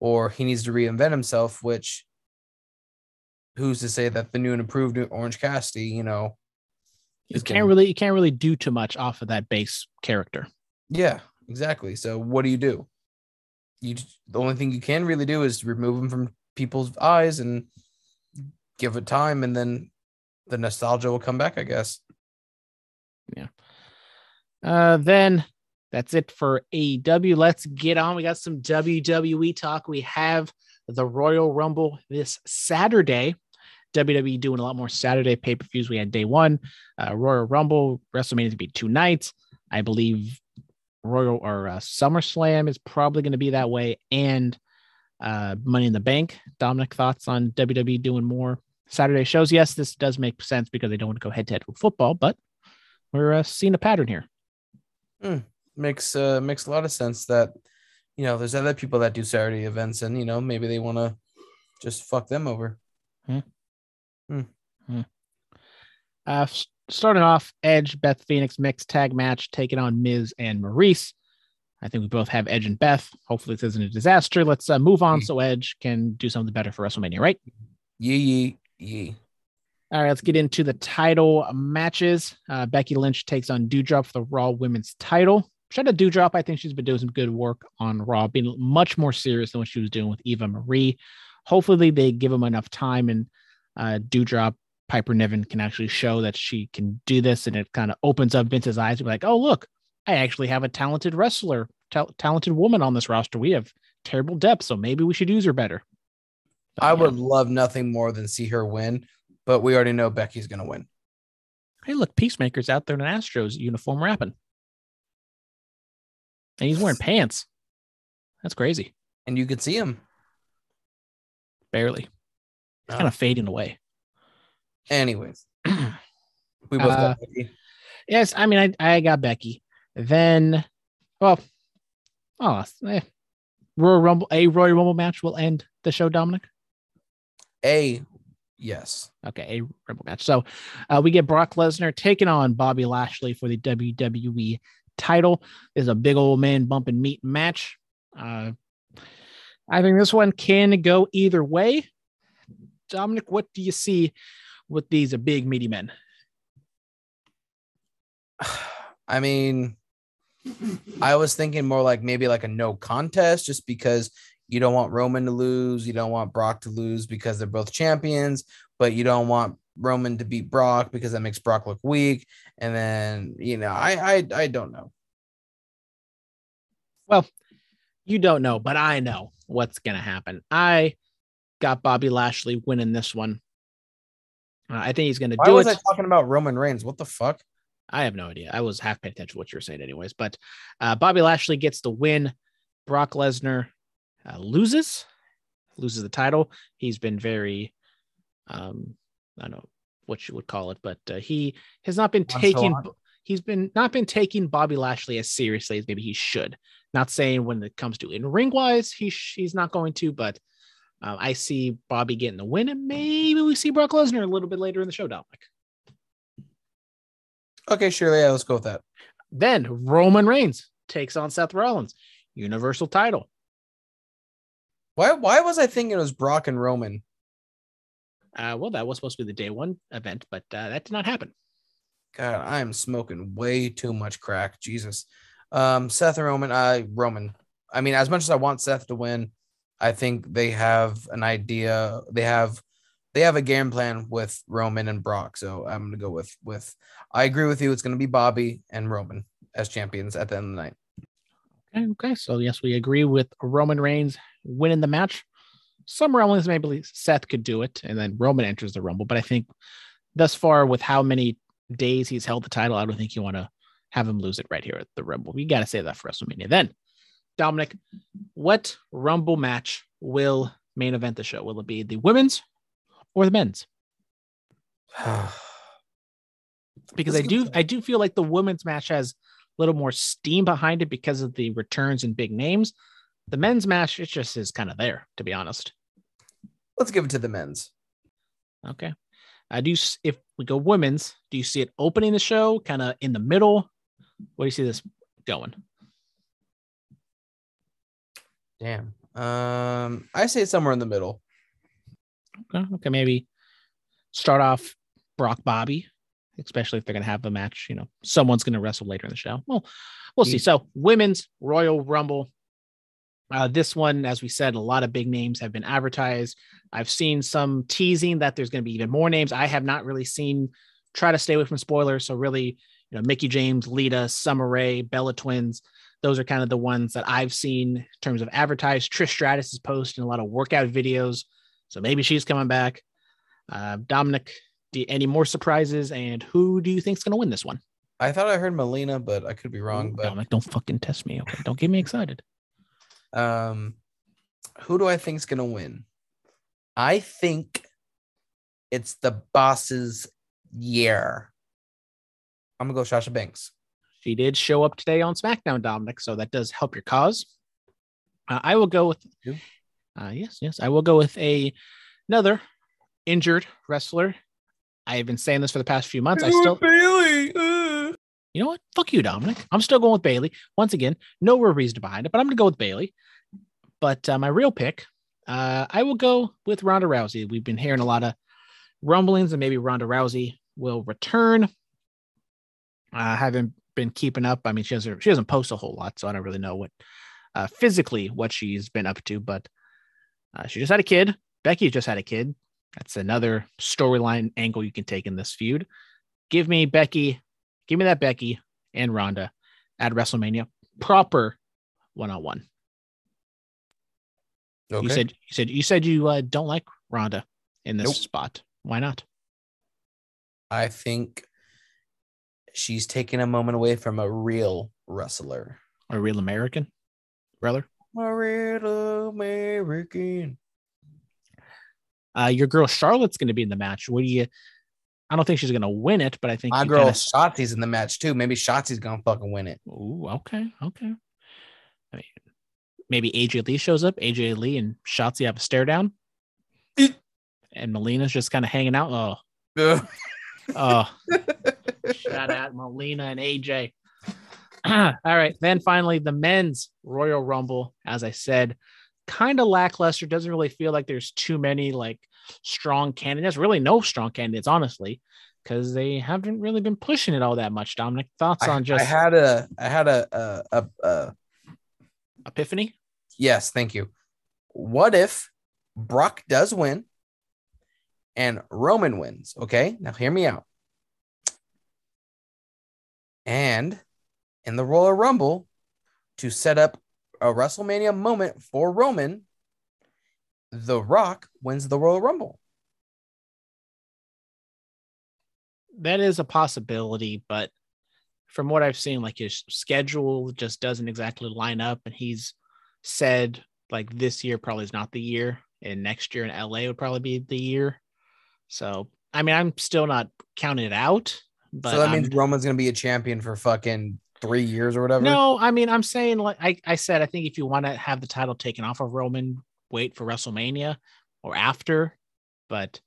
or he needs to reinvent himself. Which, who's to say that the new and improved Orange Cassidy, you know, You can't really you can't really do too much off of that base character. Yeah, exactly. So what do you do? You the only thing you can really do is remove him from people's eyes and give it time, and then the nostalgia will come back. I guess. Yeah. Uh, then that's it for AEW. Let's get on. We got some WWE talk. We have the Royal Rumble this Saturday. WWE doing a lot more Saturday pay per views. We had day one, uh, Royal Rumble, WrestleMania to be two nights. I believe Royal or uh, SummerSlam is probably going to be that way, and uh, Money in the Bank. Dominic, thoughts on WWE doing more Saturday shows? Yes, this does make sense because they don't want to go head to head with football, but we're uh, seeing a pattern here. makes uh makes a lot of sense that you know there's other people that do Saturday events and you know maybe they want to just fuck them over. Uh, starting off, Edge, Beth Phoenix mixed tag match taking on Miz and Maryse. I think we both have Edge and Beth. Hopefully, this isn't a disaster. Let's uh, move on Mm. so Edge can do something better for WrestleMania, right? Yee yee yee. All right, let's get into the title matches. Uh, Becky Lynch takes on Doudrop for the Raw Women's title. Shout out to Doudrop. I think she's been doing some good work on Raw, being much more serious than what she was doing with Eva Marie. Hopefully, they give them enough time and uh, Doudrop Piper Niven can actually show that she can do this, and it kind of opens up Vince's eyes to be like, "Oh, look, I actually have a talented wrestler, ta- talented woman on this roster. We have terrible depth, so maybe we should use her better." But, I yeah. would love nothing more than see her win, but we already know Becky's gonna win. Hey, look, Peacemaker's out there in an Astros uniform rapping. And he's wearing pants. That's crazy. And you could see him. Barely. He's Oh. kind of fading away. Anyways, we both Uh, got Becky. yes, I mean, I, I got Becky. Then, well, oh, eh. Royal Rumble, a Royal Rumble match will end the show, Dominic. A yes. Okay, a Rumble match. So uh, we get Brock Lesnar taking on Bobby Lashley for the WWE title. There's a big old man bumping meat match. Uh, I think this one can go either way. Dominic, what do you see with these big meaty men? I mean, I was thinking more like maybe like a no contest, just because you don't want Roman to lose, you don't want Brock to lose because they're both champions, but you don't want Roman to beat Brock because that makes Brock look weak. And then you know, I I I don't know. Well, you don't know, but I know what's going to happen. I got Bobby Lashley winning this one. Uh, I think he's going to do it. Why was. I talking about Roman Reigns? What the fuck? I have no idea. I was half paying attention to what you were saying, anyways. But uh, Bobby Lashley gets the win. Brock Lesnar uh, loses, loses the title. He's been very, um, I don't know what you would call it, but uh, he has not been taking. He's been not been taking Bobby Lashley as seriously as maybe he should. Not saying when it comes to in ring wise, he sh- he's not going to, but uh, I see Bobby getting the win, and maybe we see Brock Lesnar a little bit later in the show, Dominic. Okay, sure. Yeah, let's go with that. Then Roman Reigns takes on Seth Rollins, Universal title. Why why was I thinking it was Brock and Roman? Uh, well, that was supposed to be the day one event, but uh, that did not happen. God, I am smoking way too much crack. Jesus. Um, Seth and Roman, I Roman. I mean, as much as I want Seth to win, I think they have an idea. They have they have a game plan with Roman and Brock. So I'm gonna go with with I agree with you. It's gonna be Bobby and Roman as champions at the end of the night. Okay, okay. So yes, we agree with Roman Reigns winning the match. Some rumblings maybe Seth could do it, and then Roman enters the Rumble. But I think thus far, with how many days he's held the title, I don't think you want to have him lose it right here at the Rumble. We got to say that for WrestleMania. Then, Dominic, what Rumble match will main event the show? Will it be the women's or the men's? because I do I do feel like the women's match has a little more steam behind it because of the returns and big names. The men's match, it just is kind of there, to be honest. Let's give it to the men's. Okay. I do if we go women's, do you see it opening the show kind of in the middle? Where do you see this going? Damn. Um, I say somewhere in the middle. Okay, okay, maybe start off Brock Bobby, especially if they're gonna have a match. You know, someone's gonna wrestle later in the show. Well, we'll see. So, women's Royal Rumble. Uh, this one, as we said, a lot of big names have been advertised. I've seen some teasing that there's going to be even more names. I have not really seen. Try to stay away from spoilers. So really, you know, Mickie James, Lita, Summer Rae, Bella Twins. Those are kind of the ones that I've seen in terms of advertised. Trish Stratus is posting a lot of workout videos, so maybe she's coming back. Uh, Dominic, do, any more surprises? And who do you think's going to win this one? I thought I heard Melina, but I could be wrong. Ooh, But Dominic, don't fucking test me. Okay, don't get me excited. um, who do I think is gonna win? I think it's the boss's year. I'm gonna go Sasha Banks. She did show up today on SmackDown, Dominic, so that does help your cause. Uh, I will go with, You? Uh, yes, yes, I will go with a another injured wrestler. I have been saying this for the past few months. I still, Bayley. you know what? Fuck you, Dominic. I'm still going with Bayley. Once again, no real reason behind it, but I'm going to go with Bayley. But uh, my real pick, uh, I will go with Ronda Rousey. We've been hearing a lot of rumblings, and maybe Ronda Rousey will return. I haven't been keeping up. I mean, she doesn't she doesn't post a whole lot, so I don't really know what uh, physically what she's been up to. But uh, she just had a kid. Becky just had a kid. That's another storyline angle you can take in this feud. Give me Becky, give me that Becky and Ronda at WrestleMania, proper one on one. You said you said you said you uh, don't like Ronda in this Nope. spot. Why not? I think she's taking a moment away from a real wrestler. A real American, brother. A real American. Uh, your girl Charlotte's going to be in the match. What do you? I don't think she's going to win it, but I think My girl kinda- Shotzi's in the match too. Maybe Shotzi's gonna fucking win it. Ooh, okay, okay. I mean, maybe AJ Lee shows up. AJ Lee and Shotzi have a stare down, Eek. and Melina's just kind of hanging out. Oh, oh. Shout out Melina and AJ. All right. Then finally, the men's Royal Rumble, as I said, kind of lackluster. Doesn't really feel like there's too many like strong candidates. Really, no strong candidates, honestly, because they haven't really been pushing it all that much. Dominic, thoughts I, on just I had a I had a a, a a Epiphany? yes, thank you. What if Brock does win and Roman wins? Okay, now hear me out. And in the Royal Rumble, to set up a WrestleMania moment for Roman, The Rock wins the Royal Rumble. That is a possibility, but from what I've seen, like his schedule just doesn't exactly line up, and he's said like this year probably is not the year, and next year in LA would probably be the year. So I mean, I'm still not counting it out, but so that I'm- means Roman's gonna be a champion for fucking three years or whatever. no, I mean, I'm saying like I, I said, I think if you want to have the title taken off of Roman, wait for WrestleMania or after, but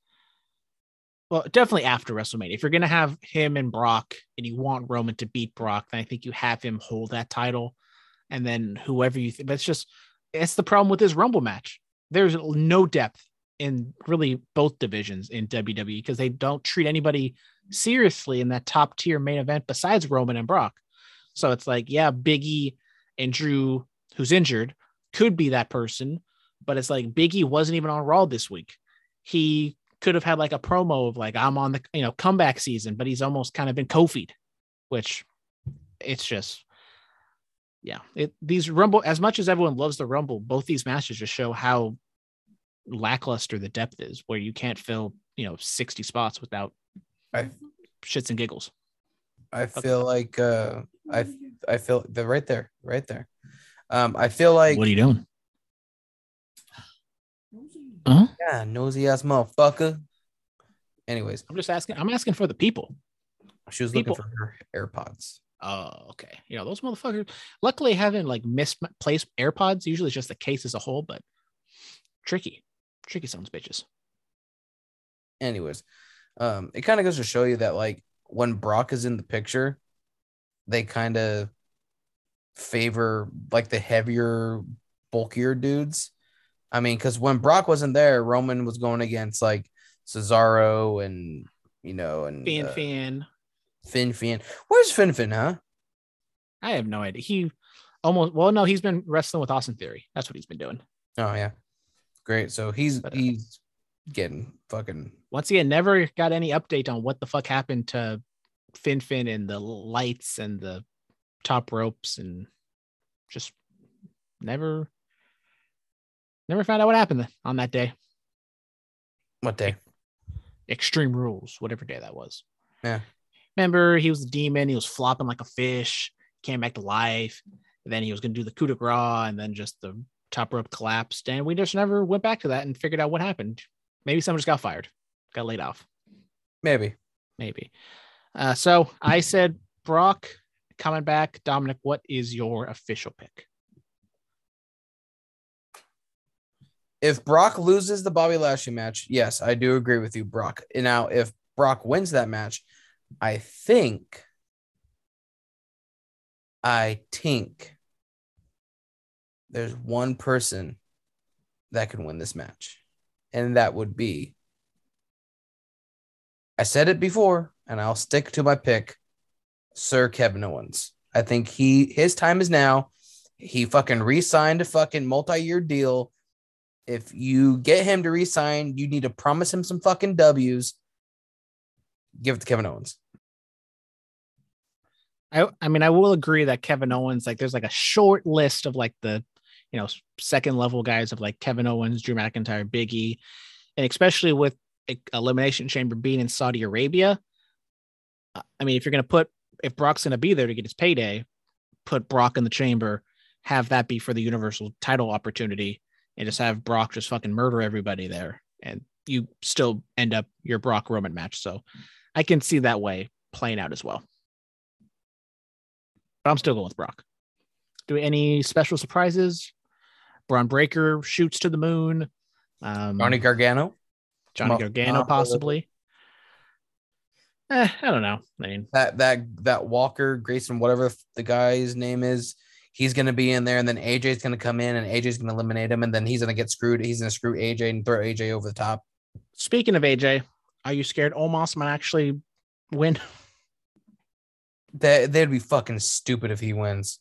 well, definitely after WrestleMania. If you're gonna have him and Brock and you want Roman to beat Brock, then I think you have him hold that title, and then whoever you think. It's just it's the problem with this Rumble match. There's no depth in really both divisions in WWE because they don't treat anybody seriously in that top tier main event besides Roman and Brock. So it's like, yeah, Biggie and Drew, who's injured, could be that person, but it's like Biggie wasn't even on Raw this week. He could have had like a promo of like, I'm on the you know comeback season, but he's almost kind of been Kofi'd, which it's just yeah. It these Rumble, as much as everyone loves the Rumble, both these matches just show how lackluster the depth is, where you can't fill, you know, 60 spots without I- shits and giggles. I feel like uh I I feel they're right there, right there. Um, I feel like what are you doing? Huh? yeah, nosy ass motherfucker. Anyways, I'm just asking. I'm asking for the people. she was People- looking for her AirPods. Oh, okay. You know, those motherfuckers luckily haven't like misplaced AirPods. Usually it's just the case as a whole, but tricky. Tricky sons of bitches. Anyways, um, it kind of goes to show you that like when Brock is in the picture, they kind of favor like the heavier, bulkier dudes. I mean, because when Brock wasn't there, Roman was going against like Cesaro and you know and Fan uh, fan. Finn Finn. Where's Finn Finn, huh? I have no idea. He almost well, no, he's been wrestling with Austin Theory. That's what he's been doing. Oh yeah, great. So he's But, uh, he's getting fucking Once again, never got any update on what the fuck happened to Finn Finn and the lights and the top ropes and just never never found out what happened on that day. what day? Extreme Rules, whatever day that was. Yeah. Remember, he was a demon. He was flopping like a fish, came back to life. And then he was going to do the coup de grace, and then just the top rope collapsed. And we just never went back to that and figured out what happened. Maybe someone just got fired, got laid off. Maybe. Maybe. Uh, so I said Brock coming back. Dominic, what is your official pick? If Brock loses the Bobby Lashley match, yes, I do agree with you, Brock. Now, if Brock wins that match, I think, I think there's one person that can win this match, and that would be. I said it before, and I'll stick to my pick, Sir Kevin Owens. I think he his time is now. He fucking re-signed a fucking multi-year deal. If you get him to re-sign, you need to promise him some fucking W's. Give it to Kevin Owens. I I mean, I will agree that Kevin Owens, like, there's like a short list of like the, you know, second level guys of like Kevin Owens, Drew McIntyre, Biggie, and especially with Elimination Chamber being in Saudi Arabia. I mean, if you're gonna put if Brock's gonna be there to get his payday, put Brock in the chamber, have that be for the Universal title opportunity, and just have Brock just fucking murder everybody there, and you still end up your Brock Roman match. So I can see that way playing out as well. But I'm still going with Brock. Do any special surprises? Bron Breakker shoots to the moon. Um, Johnny Gargano. Johnny Gargano, possibly. Eh, I don't know. I mean, That that that Walker Grayson, whatever the guy's name is, he's gonna be in there, and then AJ's gonna come in, and AJ's gonna eliminate him, and then he's gonna get screwed. He's gonna screw AJ and throw AJ over the top. speaking of AJ, are you scared Omos might actually win? That they'd be fucking stupid if he wins.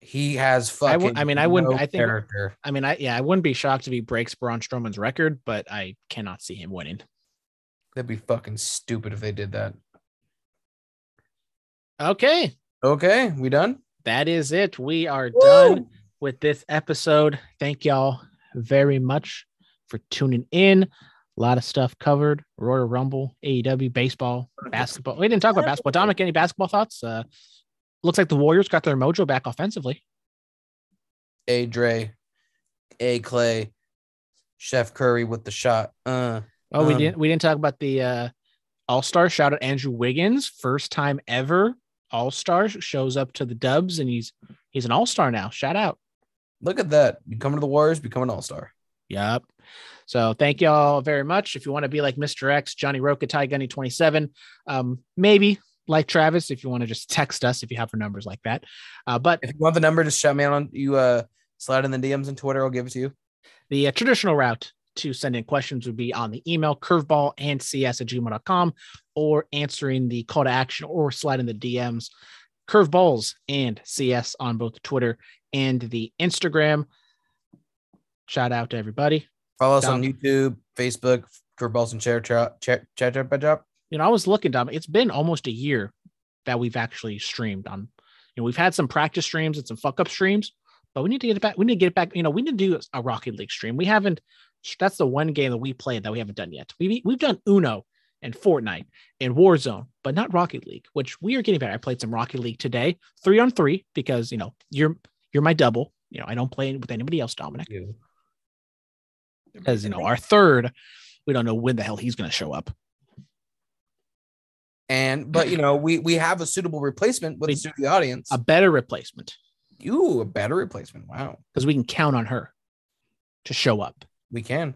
He has I fucking. wou- I mean, I wouldn't- no I think- character. I mean, I yeah, I wouldn't be shocked if he breaks Braun Strowman's record, but I cannot see him winning. That'd be fucking stupid if they did that. Okay, Okay, we done? that is it. We are done with this episode. Thank y'all very much for tuning in. A lot of stuff covered. Royal Rumble, AEW, baseball, basketball. We didn't talk about basketball. Dominic, any basketball thoughts? Uh, looks like the Warriors got their mojo back offensively. A Dre, A Clay, Chef Curry with the shot. Uh, Oh, we Um, didn't we didn't talk about the uh, All Star. Shout out Andrew Wiggins, first time ever All Star shows up to the Dubs, and he's he's an All Star now. Shout out. look at that. You come to the Warriors, become an All Star. Yep. So thank y'all very much. If you want to be like Mr. X, Johnny Roca, Ty Gunny 27, um, maybe like Travis, if you want to just text us if you have our numbers like that. Uh, but If you want the number, just shout me out on you. Uh, slide in the DMs and Twitter. I'll give it to you. the uh, traditional route to send in questions would be on the email curveball and cs at gmail.com or answering the call to action or sliding the DMs curveballs and cs on both Twitter and the Instagram. Shout out to everybody. Follow us Dom. on YouTube, Facebook, Curveballs and Chair Chat Chat Chat you know, I was looking, Dom. It's been almost a year that we've actually streamed on. You know, we've had some practice streams and some fuck up streams, but we need to get it back. We need to get it back. You know, we need to do a Rocket League stream. We haven't. That's the one game that we played that we haven't done yet. We we've done Uno and Fortnite and Warzone, but not Rocket League, which we are getting better. I played some Rocket League today, three on three, because you know you're you're my double. You know, I don't play with anybody else, Dominic, because you know our third, we don't know when the hell he's going to show up. And but you know we we have a suitable replacement with We- the audience. A better replacement you a better replacement. Wow, because we can count on her to show up. We can.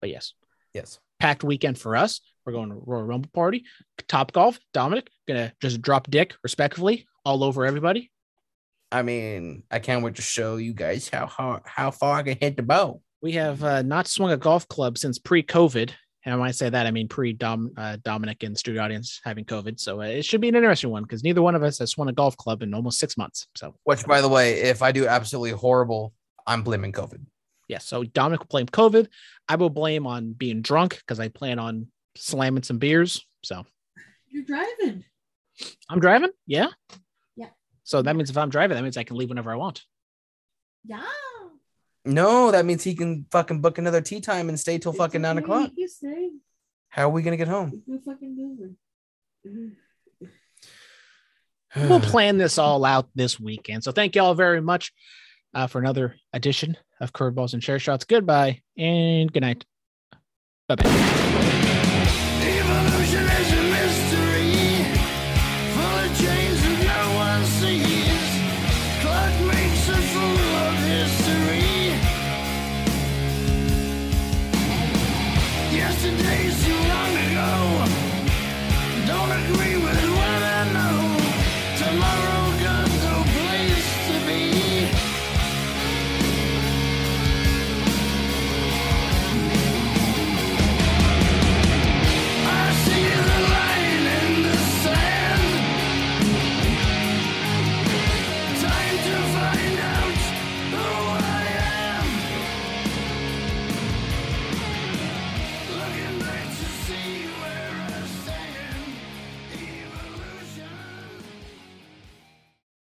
But yes, Yes. packed weekend for us. We're going to Royal Rumble party. Top golf. Dominic gonna just drop dick respectfully all over everybody. I mean, I can't wait to show you guys how hard, how far I can hit the bow. We have uh, not swung a golf club since pre-COVID. And when I say that, I mean pre uh, Dominic and studio audience having COVID. So uh, it should be an interesting one because neither one of us has swung a golf club in almost six months. So Which, by the way, if I do absolutely horrible, I'm blaming COVID. Yeah, so Dominic will blame COVID. I will blame on being drunk because I plan on slamming some beers. So you're driving. I'm driving. Yeah. Yeah. So that means if I'm driving, that means I can leave whenever I want. Yeah. No, that means he can fucking book another tee time and stay till fucking nine o'clock. You stay. How are we gonna get home? Fucking we'll plan this all out this weekend. So thank y'all very much uh, for another edition of Curveballs and Chair Shots. Goodbye and good night. Bye bye.